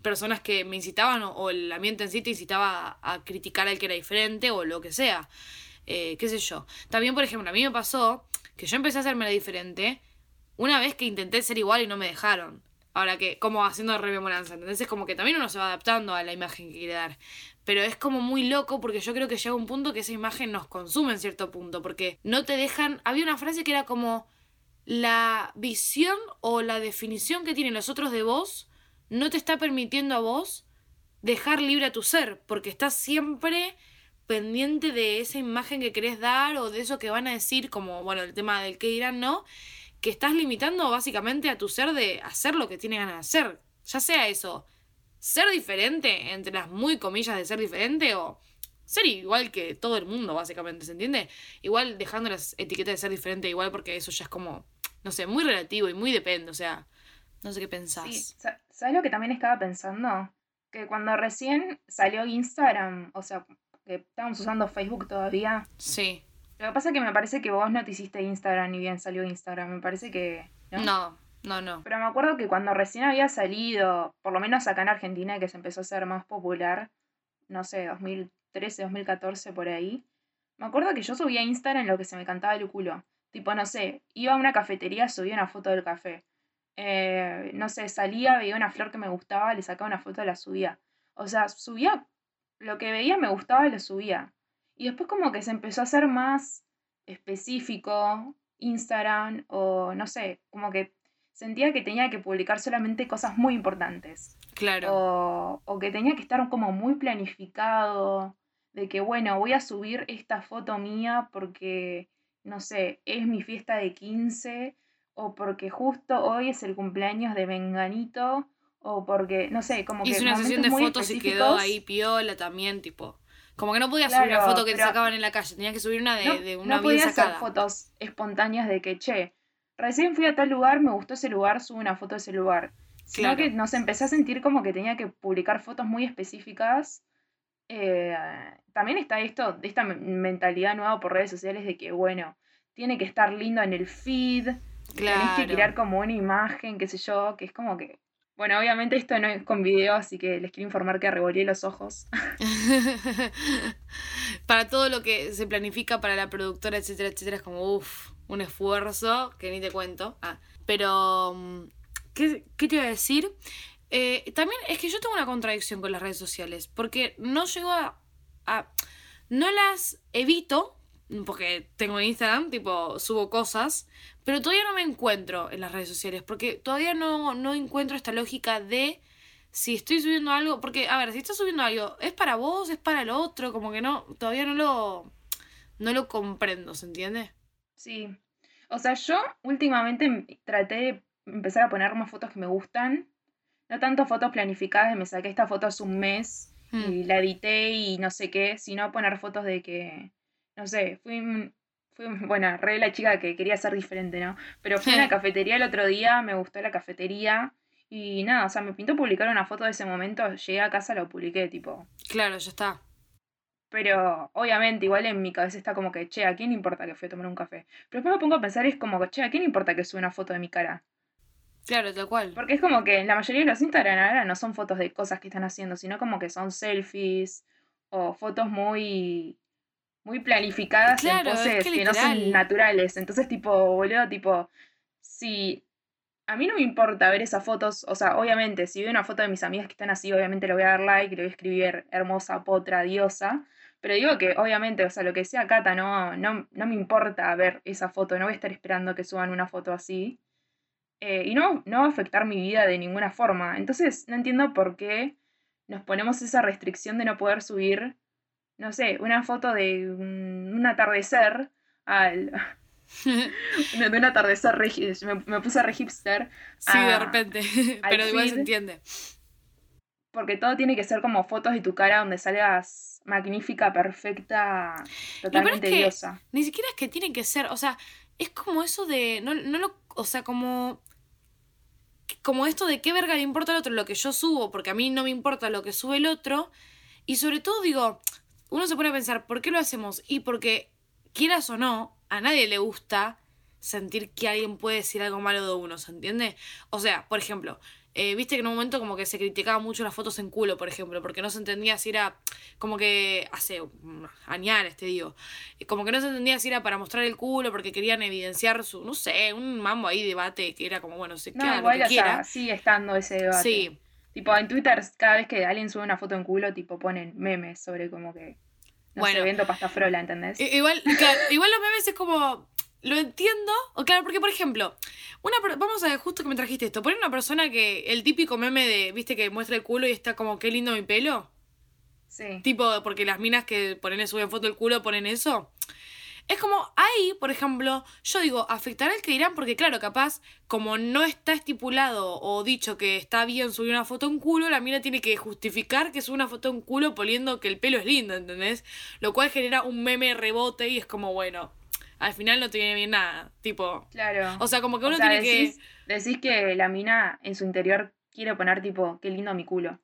personas que me incitaban o, el ambiente en sí te incitaba a, criticar al que era diferente o lo que sea, eh, qué sé yo. También, por ejemplo, a mí me pasó que yo empecé a hacerme la diferente una vez que intenté ser igual y no me dejaron. Ahora que, como haciendo rememoranza, ¿entendés? Es como que también uno se va adaptando a la imagen que quiere dar. Pero es como muy loco porque yo creo que llega un punto que esa imagen nos consume en cierto punto. Porque no te dejan. Había una frase que era como. La visión o la definición que tienen los otros de vos no te está permitiendo a vos dejar libre a tu ser. Porque estás siempre pendiente de esa imagen que querés dar o de eso que van a decir, como, bueno, el tema del que dirán, ¿no? Que estás limitando básicamente a tu ser de hacer lo que tiene ganas de hacer. Ya sea eso, ser diferente, entre las muy comillas de ser diferente, o ser igual que todo el mundo, básicamente, ¿se entiende? Igual dejando las etiquetas de ser diferente igual porque eso ya es como, no sé, muy relativo y muy depende, o sea, no sé qué pensás.
Sí, sa- ¿sabes lo que también estaba pensando? Que cuando recién salió Instagram, o sea, que estábamos usando Facebook todavía,
Sí.
Lo que pasa es que me parece que vos no te hiciste Instagram ni bien salió Instagram, me parece que... ¿no?
No, no, no.
Pero me acuerdo que cuando recién había salido, por lo menos acá en Argentina, que se empezó a ser más popular, no sé, 2013, 2014, por ahí, me acuerdo que yo subía a Instagram lo que se me cantaba el culo. Tipo, no sé, iba a una cafetería, subía una foto del café. Eh, no sé, salía, veía una flor que me gustaba, le sacaba una foto, la subía. O sea, subía lo que veía, me gustaba, lo subía. Y después como que se empezó a hacer más específico Instagram o no sé, como que sentía que tenía que publicar solamente cosas muy importantes.
Claro.
O, o que tenía que estar como muy planificado, de que bueno, voy a subir esta foto mía porque, no sé, es mi fiesta de 15, o porque justo hoy es el cumpleaños de Menganito, o porque, no sé, como que...
Hice una sesión de fotos y quedó ahí piola también, tipo. Como que no podía subir una
Claro,
foto que te sacaban en la calle, tenía que subir una de,
no,
de una
no
bien
podía
sacada.
hacer fotos espontáneas de que, che, recién fui a tal lugar, me gustó ese lugar, subo una foto de ese lugar. Sino
Claro.
que nos empecé a sentir como que tenía que publicar fotos muy específicas. Eh, también está esto, de esta men- mentalidad nueva por redes sociales de que, bueno, tiene que estar lindo en el feed, tenés que
Claro.
crear como una imagen, qué sé yo, que es como que... Bueno, obviamente esto no es con video, así que les quiero informar que revolví los ojos.
para todo lo que se planifica para la productora, etcétera, etcétera, es como, uff, un esfuerzo que ni te cuento. Ah, pero, mm, ¿qué, qué te iba a decir? Eh, también es que yo tengo una contradicción con las redes sociales, porque no llego a- No las evito, porque tengo Instagram, tipo, subo cosas, pero todavía no me encuentro en las redes sociales, porque todavía no, no encuentro esta lógica de si estoy subiendo algo, porque, a ver, si estás subiendo algo, ¿es para vos? ¿Es para el otro? Como que no, todavía no lo, no lo comprendo, ¿se entiende?
Sí. O sea, yo últimamente m- traté de empezar a poner más fotos que me gustan. No tanto fotos planificadas, de me saqué esta foto hace un mes
Mm,
y la edité y no sé qué, sino poner fotos de que, no sé, fui, fui bueno, re la chica que quería ser diferente, ¿no? Pero fui a una cafetería el otro día, me gustó la cafetería y nada, o sea, me pintó publicar una foto de ese momento, llegué a casa, lo publiqué, tipo.
Claro, ya está.
Pero obviamente, igual en mi cabeza está como que, che, ¿a quién importa que fui a tomar un café? Pero después me pongo a pensar es como che, ¿a quién importa que suba una foto de mi cara?
Claro, tal cual.
Porque es como que la mayoría de los Instagram ahora no son fotos de cosas que están haciendo, sino como que son selfies o fotos muy, muy planificadas
Claro,
en
es
poses
que
que, no son naturales. Entonces, tipo, boludo, tipo, si a mí no me importa ver esas fotos, o sea, obviamente, si veo una foto de mis amigas que están así, obviamente le voy a dar like le voy a escribir hermosa, potra, diosa. Pero digo que, obviamente, o sea, lo que sea Cata, no, no, no me importa ver esa foto, no voy a estar esperando que suban una foto así. Eh, y no, no va a afectar mi vida de ninguna forma. Entonces, no entiendo por qué nos ponemos esa restricción de no poder subir, no sé, una foto de un, un atardecer al, de un atardecer re me, me puse re hipster
sí, de repente. Pero igual se entiende.
porque todo tiene que ser como fotos de tu cara donde salgas magnífica, perfecta, totalmente
que-
diosa.
Ni siquiera es que tiene que ser, o sea, es como eso de, no, no lo, o sea, como, como esto de qué verga le importa al otro lo que yo subo, porque a mí no me importa lo que sube el otro, y sobre todo digo, uno se pone a pensar, ¿por qué lo hacemos? Y porque, quieras o no, a nadie le gusta sentir que alguien puede decir algo malo de uno, ¿se entiende? O sea, por ejemplo, eh, viste que en un momento como que se criticaba mucho las fotos en culo, por ejemplo, porque no se entendía si era como que hace añares, te digo, eh, como que no se entendía si era para mostrar el culo, porque querían evidenciar su, no sé, un mambo ahí debate que era como, bueno, se
No,
queda lo
igual,
que
o sea,
quiera.
sigue estando ese debate.
Sí,
Tipo, en Twitter, cada vez que alguien sube una foto en culo, tipo, ponen memes sobre como que. No
Bueno.
sé, viendo pasta frola, ¿entendés?
Igual, claro, igual los memes es como. Lo entiendo. O claro, porque por ejemplo, una vamos a ver justo que me trajiste esto. Poner una persona que. El típico meme de, viste, que muestra el culo y está como, qué lindo mi pelo.
Sí.
Tipo, porque las minas que ponen suben foto del culo ponen eso. Es como, ahí, por ejemplo, yo digo, afectará al que dirán, porque claro, capaz, como no está estipulado o dicho que está bien subir una foto en culo, la mina tiene que justificar que sube una foto en culo poniendo que el pelo es lindo, ¿entendés? Lo cual genera un meme rebote y es como, bueno, al final no te viene bien nada. Tipo.
Claro.
O sea, como que
O
uno
sea,
tiene
decís,
que.
decís que la mina en su interior quiere poner tipo, qué lindo mi culo.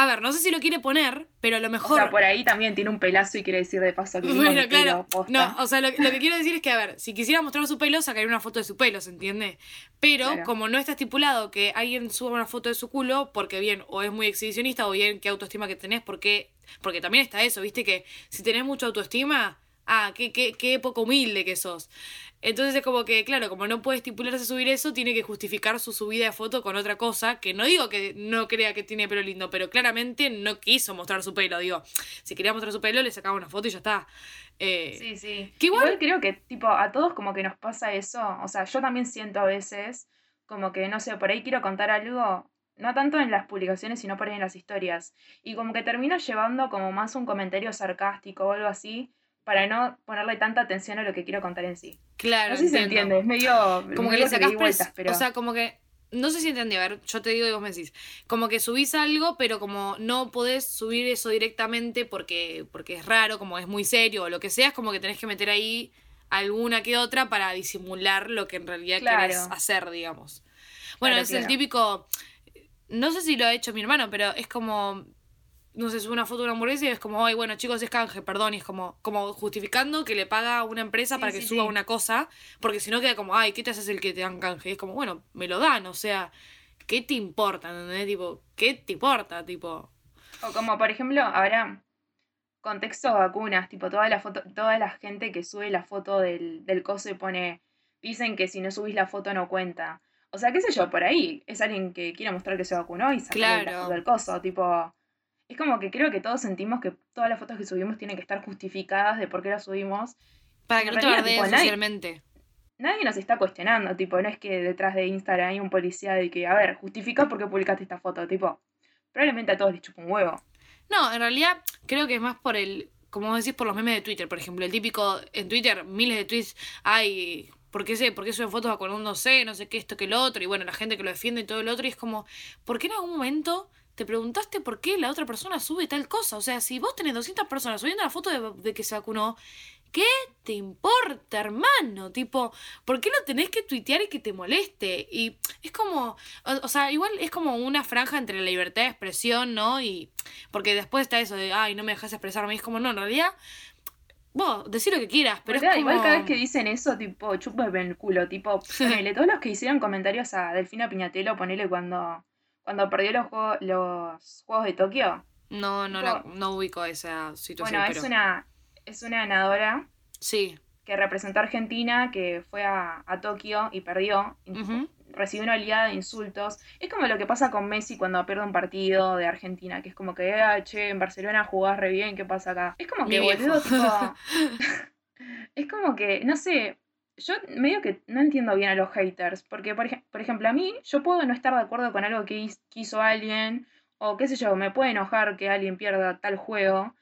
A ver, no sé si lo quiere poner, pero a lo
O
mejor.
sea, por ahí también tiene un pelazo y quiere decir de paso que
Bueno, claro.
posta.
No, o sea, lo, lo que quiero decir es que, a ver, si quisiera mostrar su pelo, sacaría una foto de su pelo, ¿se entiende? Pero
Claro.
como no está estipulado que alguien suba una foto de su culo, porque bien, o es muy exhibicionista, o bien qué autoestima que tenés, porque, porque también está eso, viste que si tenés mucha autoestima, ah, qué, qué, qué poco humilde que sos. Entonces es como que, claro, como no puede estipularse subir eso, tiene que justificar su subida de foto con otra cosa, que no digo que no crea que tiene pelo lindo, pero claramente no quiso mostrar su pelo, digo, si quería mostrar su pelo, le sacaba una foto y ya está. Eh,
Sí, sí.
Que igual-
igual... creo que, tipo, a todos como que nos pasa eso. O sea, yo también siento a veces como que, no sé, por ahí quiero contar algo, no tanto en las publicaciones, sino por ahí en las historias. Y como que termino llevando como más un comentario sarcástico o algo así, para no ponerle tanta atención a lo que quiero contar en sí.
Claro,
No sé si se entiende, es medio...
Como que le sacás
di vueltas, pero...
O sea, como que. No sé si entendí, a ver, yo te digo y vos me decís. Como que subís algo, pero como no podés subir eso directamente porque, porque es raro, como es muy serio o lo que sea, es como que tenés que meter ahí alguna que otra para disimular lo que en realidad
Claro.
querés hacer, digamos. Bueno,
Claro,
es el típico. No sé si lo ha hecho mi hermano, pero es como. No sé, sube una foto de una hamburguesa y es como, ay, bueno, chicos, es canje, perdón. Y es como, como justificando que le paga a una empresa
Sí,
para que
sí,
suba
sí.
una cosa, porque si no queda como, ay, ¿qué te haces el que te dan canje? Y es como, bueno, me lo dan, o sea, ¿qué te importa? ¿Entendés? Tipo, ¿qué te importa? Tipo,
O como, por ejemplo, ahora, contexto vacunas, tipo, toda la foto, toda la gente que sube la foto del, del coso y pone, dicen que si no subís la foto no cuenta. O sea, qué sé yo, por ahí es alguien que quiere mostrar que se vacunó y sacar la
Claro.
foto del coso, tipo... Es como que creo que todos sentimos que todas las fotos que subimos tienen que estar justificadas de por qué las subimos.
para que no te
nadie-
socialmente.
Nadie nos está cuestionando, tipo, no es que detrás de Instagram hay un policía de que, a ver, justifica por qué publicaste esta foto, tipo, probablemente a todos les chupa un huevo.
No, en realidad creo que es más por el, como decís, por los memes de Twitter, por ejemplo. El típico, en Twitter, miles de tweets, ay, ¿por qué, sé, ¿por qué suben fotos vacunándose? No sé qué, esto, que lo otro. Y bueno, la gente que lo defiende y todo el otro. Y es como, ¿por qué en algún momento te preguntaste por qué la otra persona sube tal cosa? O sea, si vos tenés 200 personas subiendo la foto de, de que se vacunó, ¿qué te importa, hermano? Tipo, ¿por qué lo tenés que tuitear y que te moleste? Y es como, o, o sea, igual es como una franja entre la libertad de expresión, ¿no? Y porque después está eso de, ay, no me dejas expresarme. Y es como, no, en realidad, vos, decir lo que quieras, pero
Boluda,
es como...
Igual cada vez que dicen eso, tipo, chúpame el culo, tipo, ponele, todos los que hicieron comentarios a Delfina Piñatelo, ponele cuando, cuando perdió los juegos, los juegos de Tokio.
No, no, la- no ubico esa situación,
Bueno,
pero...
es una, es una ganadora
Sí,
que representó a Argentina, que fue a, a Tokio y perdió, recibió una oleada de insultos. Es como lo que pasa con Messi cuando pierde un partido de Argentina, que es como que, ah, che, en Barcelona jugás re bien, ¿qué pasa acá? Es como que, boludo, tipo... es como que, no sé, yo medio que no entiendo bien a los haters, porque, por, ej- por ejemplo, a mí, yo puedo no estar de acuerdo con algo que hizo alguien, o qué sé yo, me puede enojar que alguien pierda tal juego,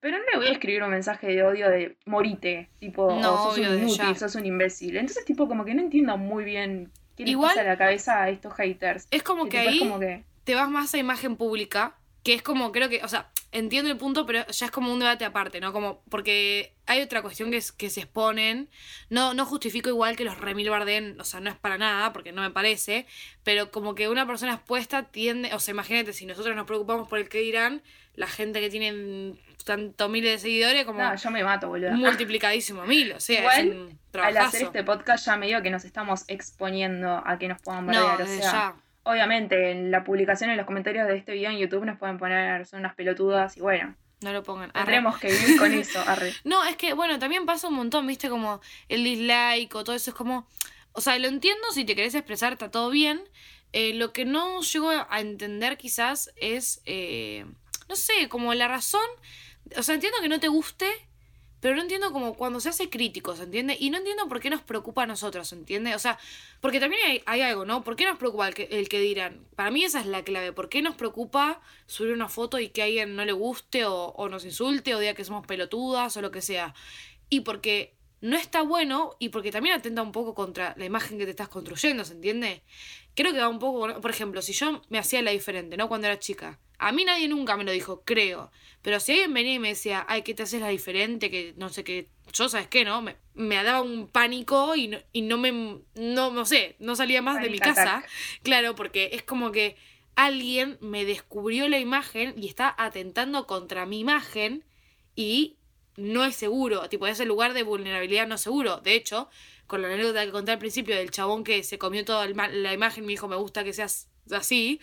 pero no le voy a escribir un mensaje de odio de morite, tipo,
No,
o sos
obvio,
un inútil, sos un imbécil. Entonces, tipo, como que no entiendo muy bien qué les
Igual-
pasa a la cabeza a estos haters.
es como que ahí
como que,
te vas más a imagen pública, que es como, creo que, o sea, entiendo el punto, pero ya es como un debate aparte, ¿no? Como, porque hay otra cuestión que es que se exponen, no, no justifico igual que los remil barden, o sea, no es para nada, porque no me parece, pero como que una persona expuesta tiende, o sea, imagínate, si nosotros nos preocupamos por el que dirán, la gente que tiene tanto miles de seguidores como
no, yo me mato, boludo.
multiplicadísimo mil, o sea,
Igual,
es un
Al hacer este podcast ya medio que nos estamos exponiendo a que nos puedan
no,
bardear. o
desde
sea,
ya.
Obviamente en la publicación, en los comentarios de este video en YouTube nos pueden poner, son unas pelotudas y bueno,
No lo pongan. Arre.
tendremos que vivir con eso. Arre.
No, es que, bueno, también pasa un montón, viste, como el dislike o todo eso es como. O sea, lo entiendo, si te querés expresar, está todo bien. Eh, lo que no llego a entender quizás es. eh, no sé, como la razón. O sea, entiendo que no te guste, pero no entiendo como cuando se hace crítico, ¿se entiende? Y no entiendo por qué nos preocupa a nosotros, ¿se entiende? O sea, porque también hay, hay algo, ¿no? ¿Por qué nos preocupa el que, el que dirán? Para mí esa es la clave. ¿Por qué nos preocupa subir una foto y que a alguien no le guste o nos insulte o diga que somos pelotudas o lo que sea? Y porque no está bueno y porque también atenta un poco contra la imagen que te estás construyendo, ¿se entiende? Creo que va un poco, por ejemplo, si yo me hacía la diferente, ¿no? Cuando era chica. A mí nadie nunca me lo dijo, creo. Pero si alguien venía y me decía, ay, que te haces la diferente, que no sé qué, yo sabes qué, ¿no? Me, me daba un pánico y no, y no me, no, no sé, no salía más de mi casa. Claro, porque es como que alguien me descubrió la imagen y está atentando contra mi imagen y no es seguro, tipo, ese lugar de vulnerabilidad no es seguro. De hecho, con la anécdota que conté al principio del chabón que se comió toda la imagen, me dijo, me gusta que seas así.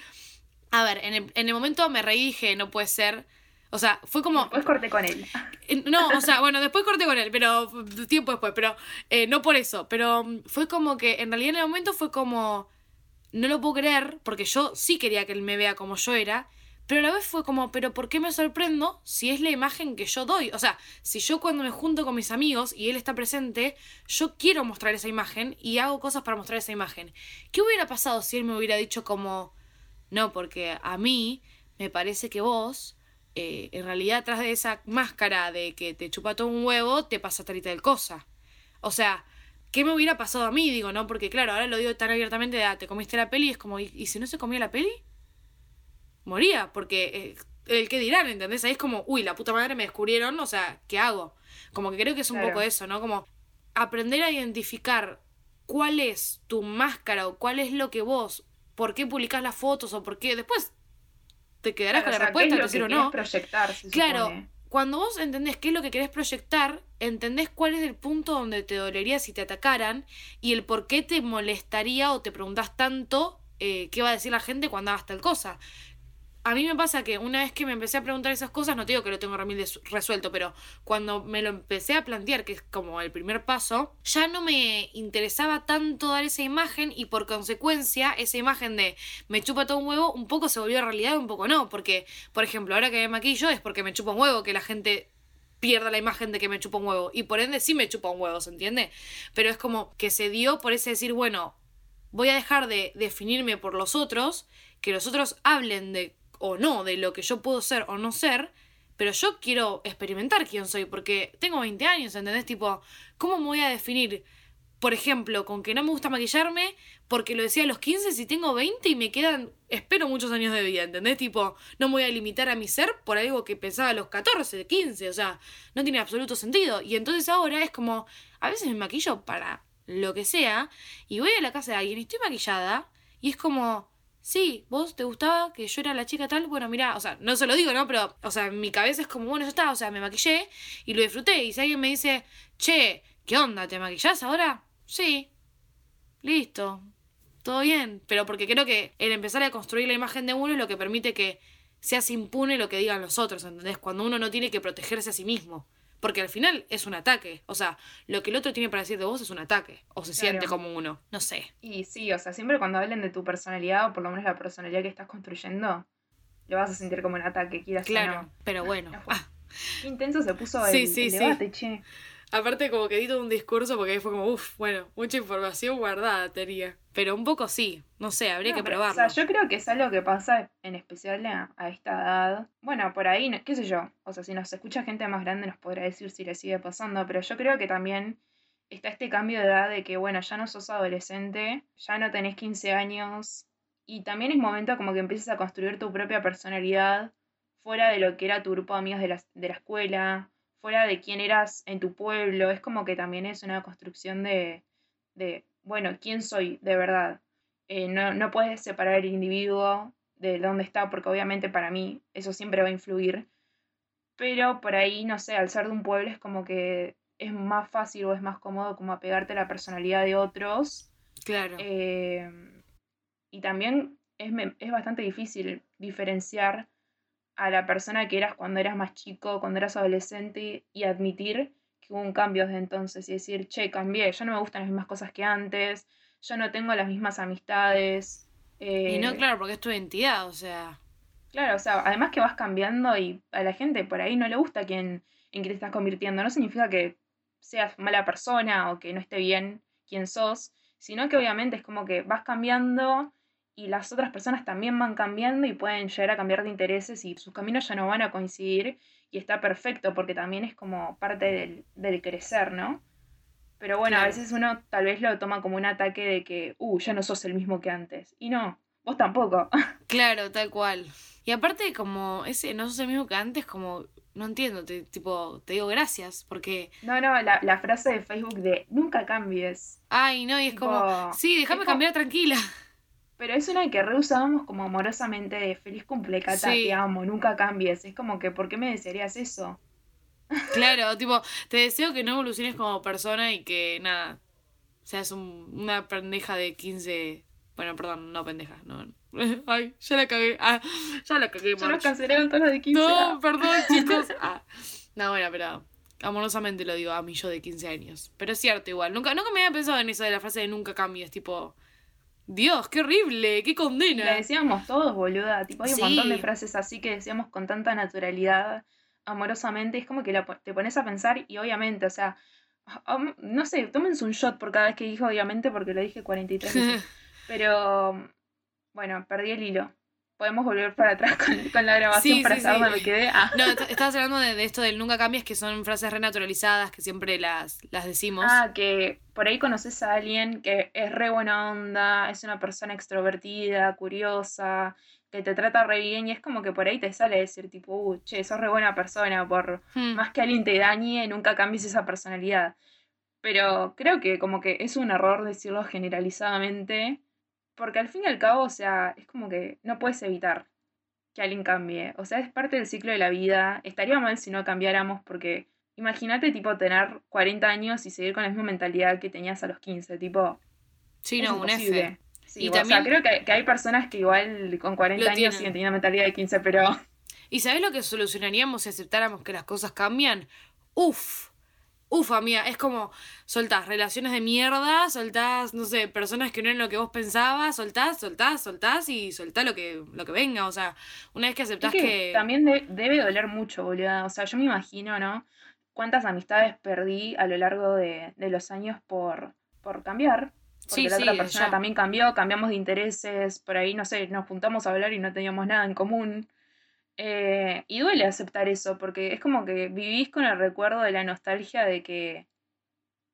A ver, en el, en el momento me reí y dije, no puede ser. O sea, fue como.
Después corté con él.
No, o sea, bueno, después corté con él, pero tiempo después, pero eh, no por eso. Pero fue como que en realidad en el momento fue como. No lo puedo creer, porque yo sí quería que él me vea como yo era. Pero a la vez fue como, pero ¿por qué me sorprendo si es la imagen que yo doy? O sea, si yo cuando me junto con mis amigos y él está presente, yo quiero mostrar esa imagen y hago cosas para mostrar esa imagen. ¿Qué hubiera pasado si él me hubiera dicho como, no, porque a mí me parece que vos, eh, en realidad, atrás de esa máscara de que te chupa todo un huevo, te pasa tal y tal cosa? O sea, ¿qué me hubiera pasado a mí? Digo, ¿no? Porque claro, ahora lo digo tan abiertamente de, ah, te comiste la peli es como, ¿y, si no se comía la peli? Moría, porque eh, el que dirán, ¿entendés? Ahí es como, uy, la puta madre me descubrieron, o sea, ¿qué hago? Como que creo que es un poco eso, ¿no? Como aprender a identificar cuál es tu máscara o cuál es lo que vos, por qué publicás las fotos o por qué. Después te quedarás con la respuesta, decir o no.
proyectar,
claro, cuando vos entendés qué es lo que querés proyectar, entendés cuál es el punto donde te dolería si te atacaran y el por qué te molestaría o te preguntás tanto eh, qué va a decir la gente cuando hagas tal cosa a mí me pasa que una vez que me empecé a preguntar esas cosas, no te digo que lo tengo resuelto, pero cuando me lo empecé a plantear, que es como el primer paso, ya no me interesaba tanto dar esa imagen y por consecuencia esa imagen de me chupa todo un huevo un poco se volvió realidad un poco no, porque por ejemplo ahora que me maquillo es porque me chupa un huevo que la gente pierda la imagen de que me chupa un huevo y por ende sí me chupa un huevo, ¿se entiende? Pero es como que se dio por ese decir, bueno, voy a dejar de definirme por los otros, que los otros hablen de o no de lo que yo puedo ser o no ser, pero yo quiero experimentar quién soy, porque tengo 20 años, ¿entendés? Tipo, ¿cómo me voy a definir, por ejemplo, con que no me gusta maquillarme porque lo decía a los 15 si tengo 20 y me quedan, espero muchos años de vida, ¿entendés? Tipo, no me voy a limitar a mi ser por algo que pensaba a los 14, 15, o sea, no tiene absoluto sentido. Y entonces ahora es como, a veces me maquillo para lo que sea y voy a la casa de alguien y estoy maquillada y es como sí, vos te gustaba que yo era la chica tal, bueno, mira, o sea, no se lo digo, ¿no? Pero, o sea, mi cabeza es como, bueno, ya está, o sea, me maquillé y lo disfruté. Y si alguien me dice, che, ¿qué onda? ¿Te maquillás ahora? Sí, listo, todo bien. Pero porque creo que el empezar a construir la imagen de uno es lo que permite que seas impune lo que digan los otros, ¿entendés? Cuando uno no tiene que protegerse a sí mismo. Porque al final es un ataque. O sea, lo que el otro tiene para decir de vos es un ataque. O se siente como uno. No sé.
Y sí, o sea, siempre cuando hablen de tu personalidad, o por lo menos la personalidad que estás construyendo, lo vas a sentir como un ataque, quieras claro, o no.
Pero bueno. Ah.
Qué intenso se puso el, sí, debate, che.
Aparte, como que di todo un discurso porque ahí fue como, uff, bueno, mucha información guardada tenía. Pero un poco sí, no sé, habría que probarlo.
O sea, yo creo que es algo que pasa en especial a, esta edad. Bueno, por ahí, qué sé yo. O sea, si nos escucha gente más grande nos podrá decir si le sigue pasando. Pero yo creo que también está este cambio de edad de que, bueno, ya no sos adolescente, ya no tenés 15 años. Y también es momento como que empieces a construir tu propia personalidad fuera de lo que era tu grupo de amigos de la, de la escuela fuera de quién eras en tu pueblo, es como que también es una construcción de, de bueno, ¿quién soy de verdad? Eh, no, no puedes separar el individuo de dónde está, porque obviamente para mí eso siempre va a influir, pero por ahí, no sé, al ser de un pueblo es como que es más fácil o es más cómodo como apegarte a la personalidad de otros.
Claro.
Eh, y también es, es bastante difícil diferenciar a la persona que eras cuando eras más chico, cuando eras adolescente y admitir que hubo un cambio desde entonces y decir, che, cambié, ya no me gustan las mismas cosas que antes, ya no tengo las mismas amistades.
y no, eh, claro, porque es tu identidad, o sea.
Claro, o sea, además que vas cambiando y a la gente por ahí no le gusta quien, en quien te estás convirtiendo. No significa que seas mala persona o que no esté bien quien sos, sino que obviamente es como que vas cambiando y las otras personas también van cambiando y pueden llegar a cambiar de intereses y sus caminos ya no van a coincidir y está perfecto porque también es como parte del, crecer, ¿no? Pero bueno, a veces uno tal vez lo toma como un ataque de que, uh, ya no sos el mismo que antes. Y no, vos tampoco.
Claro, tal cual. Y aparte, como ese no sos el mismo que antes, como, no entiendo, te, tipo, te digo gracias, porque,
No, no, la, la frase de Facebook de nunca cambies.
ay, no, y es
Tipo,
como, sí, déjame cambiar tranquila.
Pero es una que reusábamos como amorosamente de feliz cumple, Cata,
Sí.
te amo, nunca cambies. Es como que, ¿por qué me desearías eso?
Claro, tipo, te deseo que no evoluciones como persona y que, nada, seas un- una pendeja de 15... Bueno, perdón, no pendeja, no. Ay, ya la cagué. Ah, ya la cagué,
Yo
March.
cancelaron todos los de 15.
No, perdón, chicos. Ah. No, bueno, pero amorosamente lo digo a mí yo de 15 años. Pero es cierto igual. Nunca, nunca me había pensado en eso de la frase de nunca cambies. Tipo, Dios, qué horrible, qué
La
condena.
decíamos todos, boluda. Tipo, hay un
Sí.
montón de frases así que decíamos con tanta naturalidad, amorosamente. Es como que la te pones a pensar y obviamente, o sea, um, no sé, tómense un shot por cada vez que dije obviamente porque lo dije 43 veces. Pero, bueno, perdí el hilo. Podemos volver para atrás con, con la grabación
Sí,
para
sí,
saber
sí.
dónde me quedé. Ah.
No, est- estabas hablando de, de esto del nunca cambies, que son frases renaturalizadas, que siempre las, las decimos.
Ah, que por ahí conoces a alguien que es re buena onda, es una persona extrovertida, curiosa, que te trata re bien y es como que por ahí te sale decir tipo, uh, che, sos re buena persona, por
Hmm.
más que alguien te dañe, nunca cambies esa personalidad. Pero creo que como que es un error decirlo generalizadamente, porque al fin y al cabo, o sea, es como que no puedes evitar que alguien cambie. O sea, es parte del ciclo de la vida. Estaría mal si no cambiáramos porque imagínate tipo tener 40 años y seguir con la misma mentalidad que tenías a los 15, tipo,
sí, no, un. F.
Sí,
Y
o sea,
también-
creo que, que hay personas que igual con 40
Lo
años
tienen.
siguen teniendo mentalidad de 15, pero
¿Y sabés lo que solucionaríamos si aceptáramos que las cosas cambian? Uf, uf, amiga, es como soltás relaciones de mierda, soltás, no sé, personas que no eran lo que vos pensabas, soltás, soltás, soltás y soltás lo que, lo que venga. O sea, una vez que
Es
aceptás
que
que.
también de- debe doler mucho, boluda. O sea, yo me imagino, ¿no? Cuántas amistades perdí a lo largo de, de los años por, por cambiar. Porque
Sí,
la otra
sí,
persona
ya.
también cambió, cambiamos de intereses, por ahí, no sé, nos juntamos a hablar y no teníamos nada en común. Eh, y duele aceptar eso, porque es como que vivís con el recuerdo de la nostalgia de que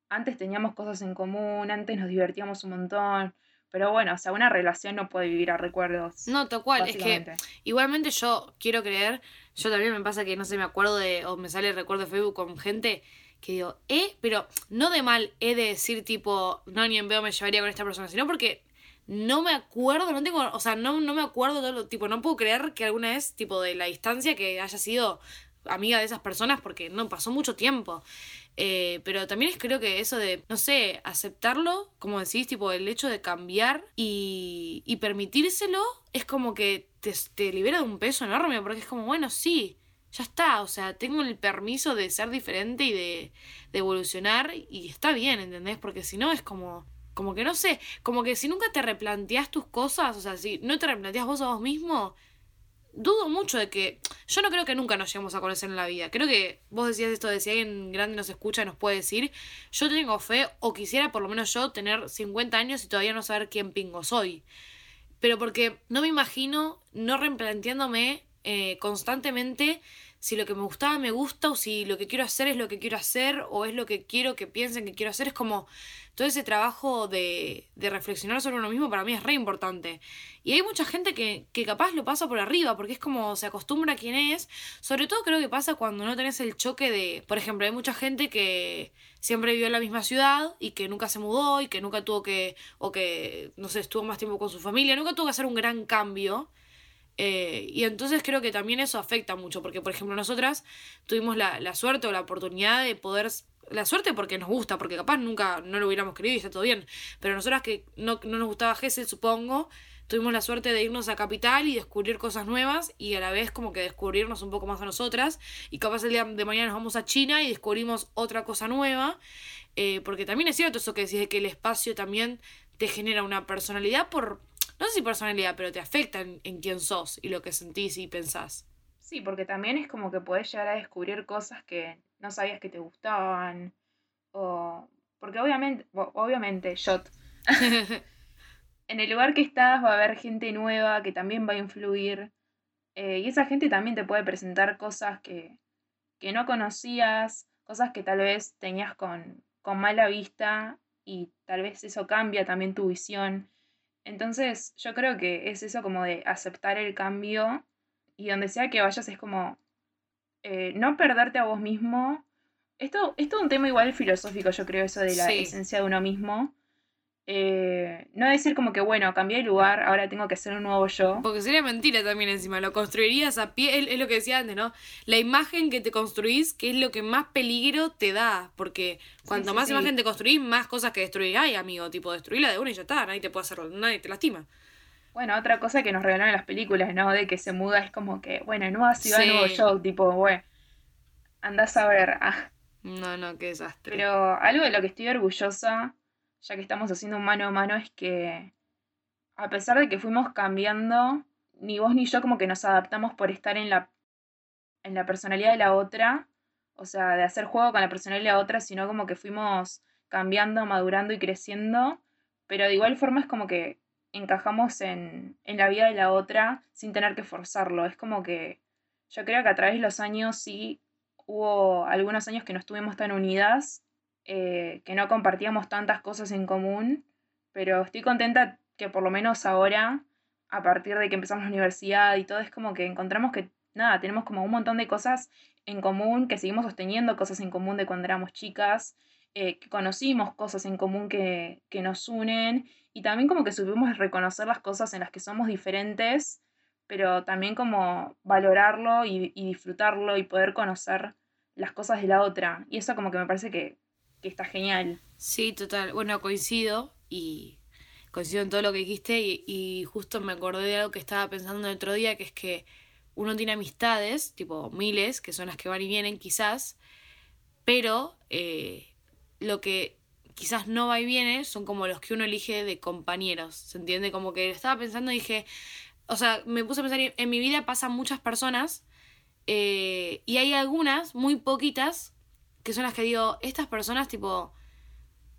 antes teníamos cosas en común, antes nos divertíamos un montón. Pero bueno, o sea, una relación no puede vivir a recuerdos.
No, tal cual, es que igualmente yo quiero creer, yo también me pasa que no sé, me acuerdo de, o me sale el recuerdo de Facebook con gente que digo, eh, pero no de mal, he de decir tipo, no, ni en veo me llevaría con esta persona, sino porque no me acuerdo, no tengo, o sea, no, no me acuerdo todo lo, tipo, no puedo creer que alguna vez, tipo, de la distancia que haya sido amiga de esas personas porque no pasó mucho tiempo. Eh, pero también es creo que eso de, no sé, aceptarlo, como decís, tipo el hecho de cambiar y, y permitírselo es como que te, te libera de un peso enorme porque es como, bueno, sí, ya está, o sea, tengo el permiso de ser diferente y de, de evolucionar y está bien, ¿entendés? Porque si no es como, como que no sé, como que si nunca te replanteas tus cosas, o sea, si no te replanteas vos a vos mismo, dudo mucho de que. Yo no creo que nunca nos lleguemos a conocer en la vida. Creo que vos decías esto de si alguien grande nos escucha y nos puede decir. Yo tengo fe, o quisiera por lo menos yo tener 50 años y todavía no saber quién pingo soy. Pero porque no me imagino no replanteándome eh, constantemente si lo que me gustaba me gusta o si lo que quiero hacer es lo que quiero hacer o es lo que quiero que piensen que quiero hacer. Es como todo ese trabajo de, reflexionar sobre uno mismo para mí es re importante. Y hay mucha gente que, que capaz lo pasa por arriba, porque es como se acostumbra a quién es. Sobre todo creo que pasa cuando no tenés el choque de, por ejemplo, hay mucha gente que siempre vivió en la misma ciudad y que nunca se mudó y que nunca tuvo que, o que, no sé, estuvo más tiempo con su familia, nunca tuvo que hacer un gran cambio. Eh, y entonces creo que también eso afecta mucho, porque por ejemplo nosotras tuvimos la, la suerte o la oportunidad de poder la suerte porque nos gusta, porque capaz nunca no lo hubiéramos querido y está todo bien. Pero nosotras que no, no nos gustaba Gessel, supongo, tuvimos la suerte de irnos a Capital y descubrir cosas nuevas y a la vez como que descubrirnos un poco más a nosotras. Y capaz el día de mañana nos vamos a China y descubrimos otra cosa nueva. Eh, porque también es cierto eso que decís de que el espacio también te genera una personalidad por... No sé si personalidad, pero te afecta en, en quién sos y lo que sentís y pensás.
Sí, porque también es como que podés llegar a descubrir cosas que no sabías que te gustaban. O. Porque obviamente, obviamente, shot. En el lugar que estás va a haber gente nueva que también va a influir. eh, y esa gente también te puede presentar cosas que, que no conocías, cosas que tal vez tenías con, con mala vista y tal vez eso cambia también tu visión. Entonces yo creo que es eso como de aceptar el cambio y donde sea que vayas es como eh, no perderte a vos mismo. Esto, esto es un tema igual filosófico, yo creo, eso de la
Sí.
esencia de uno mismo. Eh, no decir como que, bueno, cambié de lugar, ahora tengo que ser un nuevo yo.
Porque sería mentira también encima, lo construirías a pie, es, es lo que decía antes, ¿no? La imagen que te construís, que es lo que más peligro te da, porque cuanto
sí,
más
sí.
imagen te construís, más cosas que destruir hay, amigo, tipo, destruirla de una y ya está, nadie te puede hacer, nadie te lastima.
Bueno, otra cosa que nos regalaron en las películas, ¿no? De que se muda es como que, bueno, nueva ciudad, nuevo yo, tipo, bueno, andás a ver. ah.
No, no, qué desastre.
Pero algo de lo que estoy orgullosa, ya que estamos haciendo un mano a mano, es que a pesar de que fuimos cambiando, ni vos ni yo como que nos adaptamos por estar en la, en la personalidad de la otra, o sea, de hacer juego con la personalidad de la otra, sino como que fuimos cambiando, madurando y creciendo, pero de igual forma es como que encajamos en, en la vida de la otra sin tener que forzarlo. Es como que yo creo que a través de los años sí hubo algunos años que no estuvimos tan unidas, eh, que no compartíamos tantas cosas en común, pero estoy contenta que por lo menos ahora, a partir de que empezamos la universidad y todo, es como que encontramos que, nada, tenemos como un montón de cosas en común, que seguimos sosteniendo cosas en común de cuando éramos chicas, eh, que conocimos cosas en común que, que nos unen y también como que supimos reconocer las cosas en las que somos diferentes, pero también como valorarlo y, y disfrutarlo y poder conocer las cosas de la otra. Y eso como que me parece que, que está genial.
Sí, total. Bueno, coincido y coincido en todo lo que dijiste y, y justo me acordé de algo que estaba pensando el otro día, que es que uno tiene amistades, tipo miles, que son las que van y vienen quizás, pero eh, lo que quizás no va y viene son como los que uno elige de compañeros, ¿se entiende? Como que estaba pensando y dije, o sea, me puse a pensar, en mi vida pasan muchas personas eh, y hay algunas, muy poquitas, que son las que digo, estas personas tipo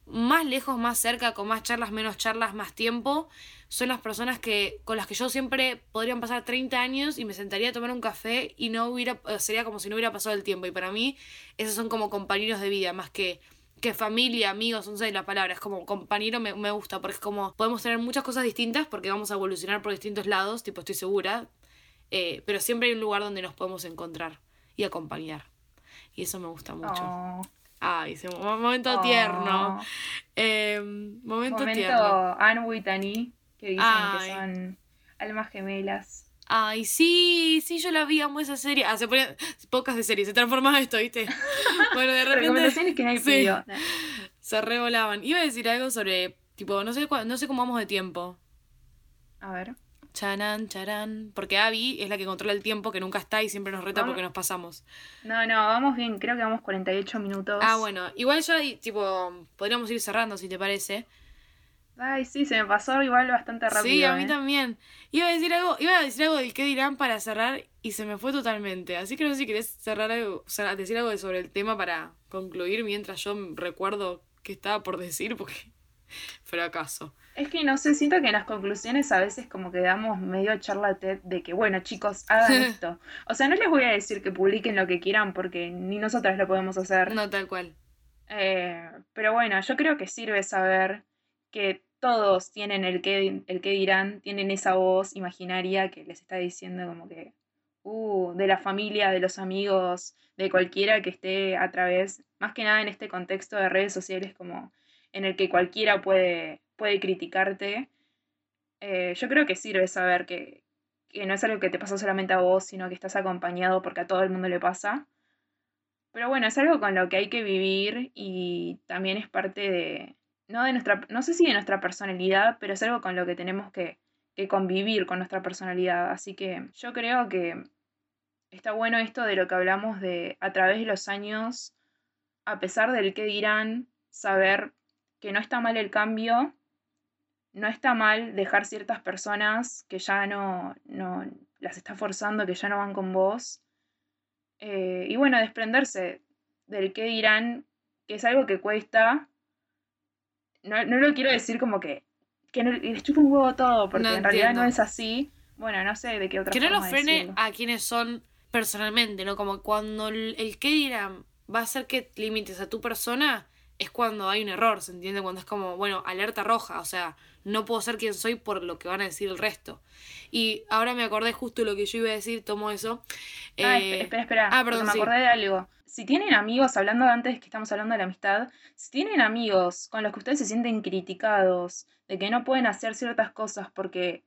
más lejos, más cerca, con más charlas, menos charlas, más tiempo, son las personas que con las que yo siempre podrían pasar 30 años y me sentaría a tomar un café y no hubiera eh, sería como si no hubiera pasado el tiempo y para mí esos son como compañeros de vida más que que familia, amigos, no sé la palabra, es como compañero me, me gusta porque es como podemos tener muchas cosas distintas porque vamos a evolucionar por distintos lados, tipo estoy segura, eh, pero siempre hay un lugar donde nos podemos encontrar y acompañar. Y eso me gusta mucho.
Oh,
Ay, mo- momento
oh.
tierno. Eh, momento,
Momento
tierno.
Anne Whitney, que dicen
Ay.
que son almas gemelas.
Ay, sí, sí, yo la vi, amo esa serie. Ah, se ponía pocas de serie, se transformaba esto, ¿viste? Bueno, de repente
que nadie
Sí.
pidió.
se revolaban. Iba a decir algo sobre, tipo, no sé, no sé cómo vamos de tiempo.
A ver.
Charán, charán. Porque Abby es la que controla el tiempo, que nunca está y siempre nos reta
Vamos.
porque nos pasamos.
No, no, vamos bien, creo que vamos 48 minutos.
Ah, bueno, igual ya, tipo, podríamos ir cerrando si te parece.
Ay, sí, se me pasó igual bastante rápido.
Sí, a mí
¿eh?
también. Iba a decir algo, iba a decir algo del qué dirán para cerrar y se me fue totalmente. Así que no sé si querés cerrar algo, o sea, decir algo sobre el tema para concluir mientras yo recuerdo qué estaba por decir, porque fracaso.
Es que no sé, siento que en las conclusiones a veces como que damos medio charla TED de que, bueno, chicos, hagan esto. O sea, no les voy a decir que publiquen lo que quieran porque ni nosotras lo podemos hacer.
No, tal cual.
Eh, pero bueno, yo creo que sirve saber que todos tienen el que, el que dirán, tienen esa voz imaginaria que les está diciendo como que, uh, de la familia, de los amigos, de cualquiera que esté a través, más que nada en este contexto de redes sociales como en el que cualquiera puede, puede criticarte. Eh, yo creo que sirve saber que, que no es algo que te pasa solamente a vos, sino que estás acompañado porque a todo el mundo le pasa. Pero bueno, es algo con lo que hay que vivir y también es parte de, no de nuestra, no sé si de nuestra personalidad, pero es algo con lo que tenemos que, que convivir con nuestra personalidad. Así que yo creo que está bueno esto de lo que hablamos de a través de los años, a pesar del que dirán, saber que no está mal el cambio, no está mal dejar ciertas personas que ya no, no las está forzando, que ya no van con vos. Eh, y bueno, desprenderse del que dirán, que es algo que cuesta. No, no lo quiero decir como que, que no, les chupa un huevo todo, porque
No
en realidad no es así. Bueno, no sé de qué otra
Que no nos frene
decirlo.
a quienes son personalmente, ¿no? Como cuando el, el qué dirán va a hacer que limites a tu persona, es cuando hay un error, ¿se entiende? Cuando es como, bueno, alerta roja, o sea, no puedo ser quien soy por lo que van a decir el resto. Y ahora me acordé justo lo que yo iba a decir, tomo eso.
Ah,
Eh,
espera, espera.
ah, perdón,
me
sí.
acordé de algo. Si tienen amigos, hablando de antes que estamos hablando de la amistad, si tienen amigos con los que ustedes se sienten criticados, de que no pueden hacer ciertas cosas porque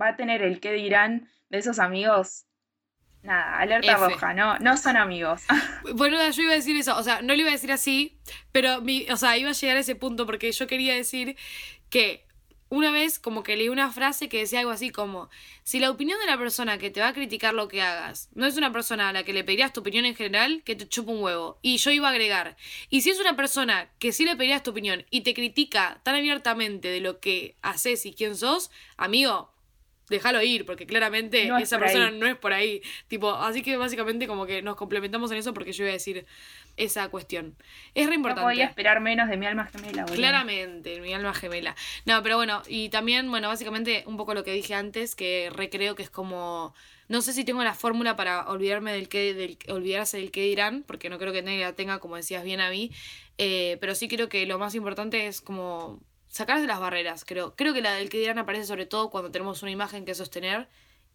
va a tener el qué dirán de esos amigos, nada, alerta
F.
roja, no, no son amigos.
Bueno, yo iba a decir eso, o sea, no lo iba a decir así, pero mi, o sea, iba a llegar a ese punto porque yo quería decir que una vez como que leí una frase que decía algo así como, si la opinión de la persona que te va a criticar lo que hagas no es una persona a la que le pedirías tu opinión en general, que te chupa un huevo. Y yo iba a agregar, y si es una persona que sí le pedirías tu opinión y te critica tan abiertamente de lo que haces y quién sos, amigo, déjalo ir, porque claramente
No es
esa
ahí.
persona no es por ahí. Tipo, así que básicamente como que nos complementamos en eso porque yo iba a decir esa cuestión. Es re
No
importante.
podía esperar menos de mi alma gemela, boludo.
Claramente, mi alma gemela. No, pero bueno, y también, bueno, básicamente un poco lo que dije antes, que recreo que es como. No sé si tengo la fórmula para olvidarme del que, del, olvidarse del que dirán, porque no creo que nadie la tenga, como decías bien a mí. eh, pero sí creo que lo más importante es como sacarse las barreras, creo. Creo que la del que dirán aparece sobre todo cuando tenemos una imagen que sostener.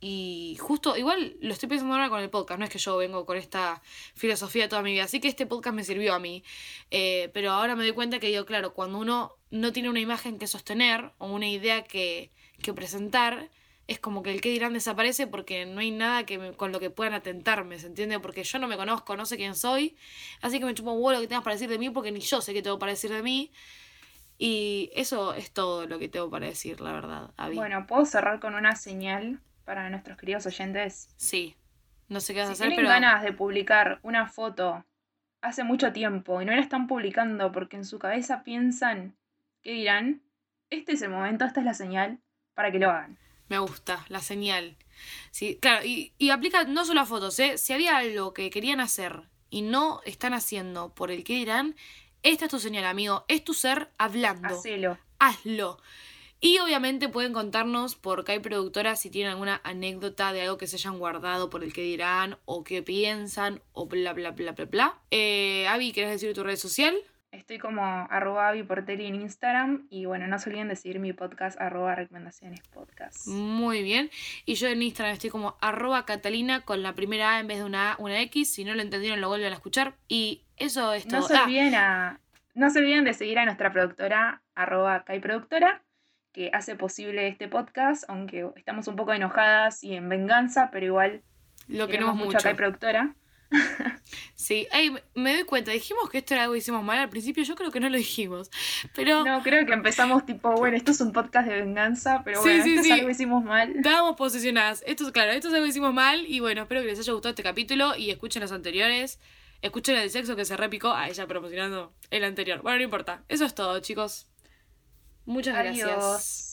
Y justo, igual lo estoy pensando ahora con el podcast, no es que yo vengo con esta filosofía toda mi vida, así que este podcast me sirvió a mí. Eh, pero ahora me doy cuenta que digo, claro, cuando uno no tiene una imagen que sostener o una idea que, que presentar, es como que el que dirán desaparece porque no hay nada que me- con lo que puedan atentarme, ¿se entiende? Porque yo no me conozco, no sé quién soy, así que me chupo un huevo lo que tengas para decir de mí porque ni yo sé qué tengo para decir de mí. Y eso es todo lo que tengo para decir, la verdad, Abby.
Bueno, ¿puedo cerrar con una señal para nuestros queridos oyentes?
Sí, no sé qué vas a
Si
hacer,
tienen
pero...
ganas de publicar una foto hace mucho tiempo y no la están publicando porque en su cabeza piensan qué dirán, este es el momento, esta es la señal para que lo hagan.
Me gusta, la señal. Sí, claro, y, y aplica no solo a fotos, ¿eh? Si había algo que querían hacer y no están haciendo por el que dirán, esta es tu señal, amigo. Es tu ser hablando.
Hacelo.
Hazlo. Y obviamente pueden contarnos por Kai Productora si tienen alguna anécdota de algo que se hayan guardado por el que dirán, o qué piensan, o bla bla bla bla bla. Eh, Avi, ¿quieres decir tu red social?
Estoy como arroba Aviportelli en Instagram y bueno, no se olviden de seguir mi podcast arroba recomendaciones podcast.
Muy bien. Y yo en Instagram estoy como arroba Catalina con la primera A en vez de una A, una X. Si no lo entendieron, lo vuelven a escuchar. Y eso es todo.
No se
Ah,
olviden a, no se olviden de seguir a nuestra productora arroba Productora que hace posible este podcast, aunque estamos un poco enojadas y en venganza, pero igual
lo
queremos mucho a Kai Productora.
Sí, Ey, me- doy cuenta. Dijimos que esto era algo que hicimos mal al principio. Yo creo que no lo dijimos. Pero
No, creo que empezamos tipo, bueno, esto es un podcast de venganza, pero
Sí,
bueno,
sí,
esto
sí.
es algo que hicimos mal.
estábamos posicionadas. Esto es claro, esto es algo que hicimos mal. Y bueno, espero que les haya gustado este capítulo. Y escuchen los anteriores. Escuchen el sexo que se repicó a ella promocionando el anterior. Bueno, no importa. Eso es todo, chicos. Muchas gracias.
Adiós.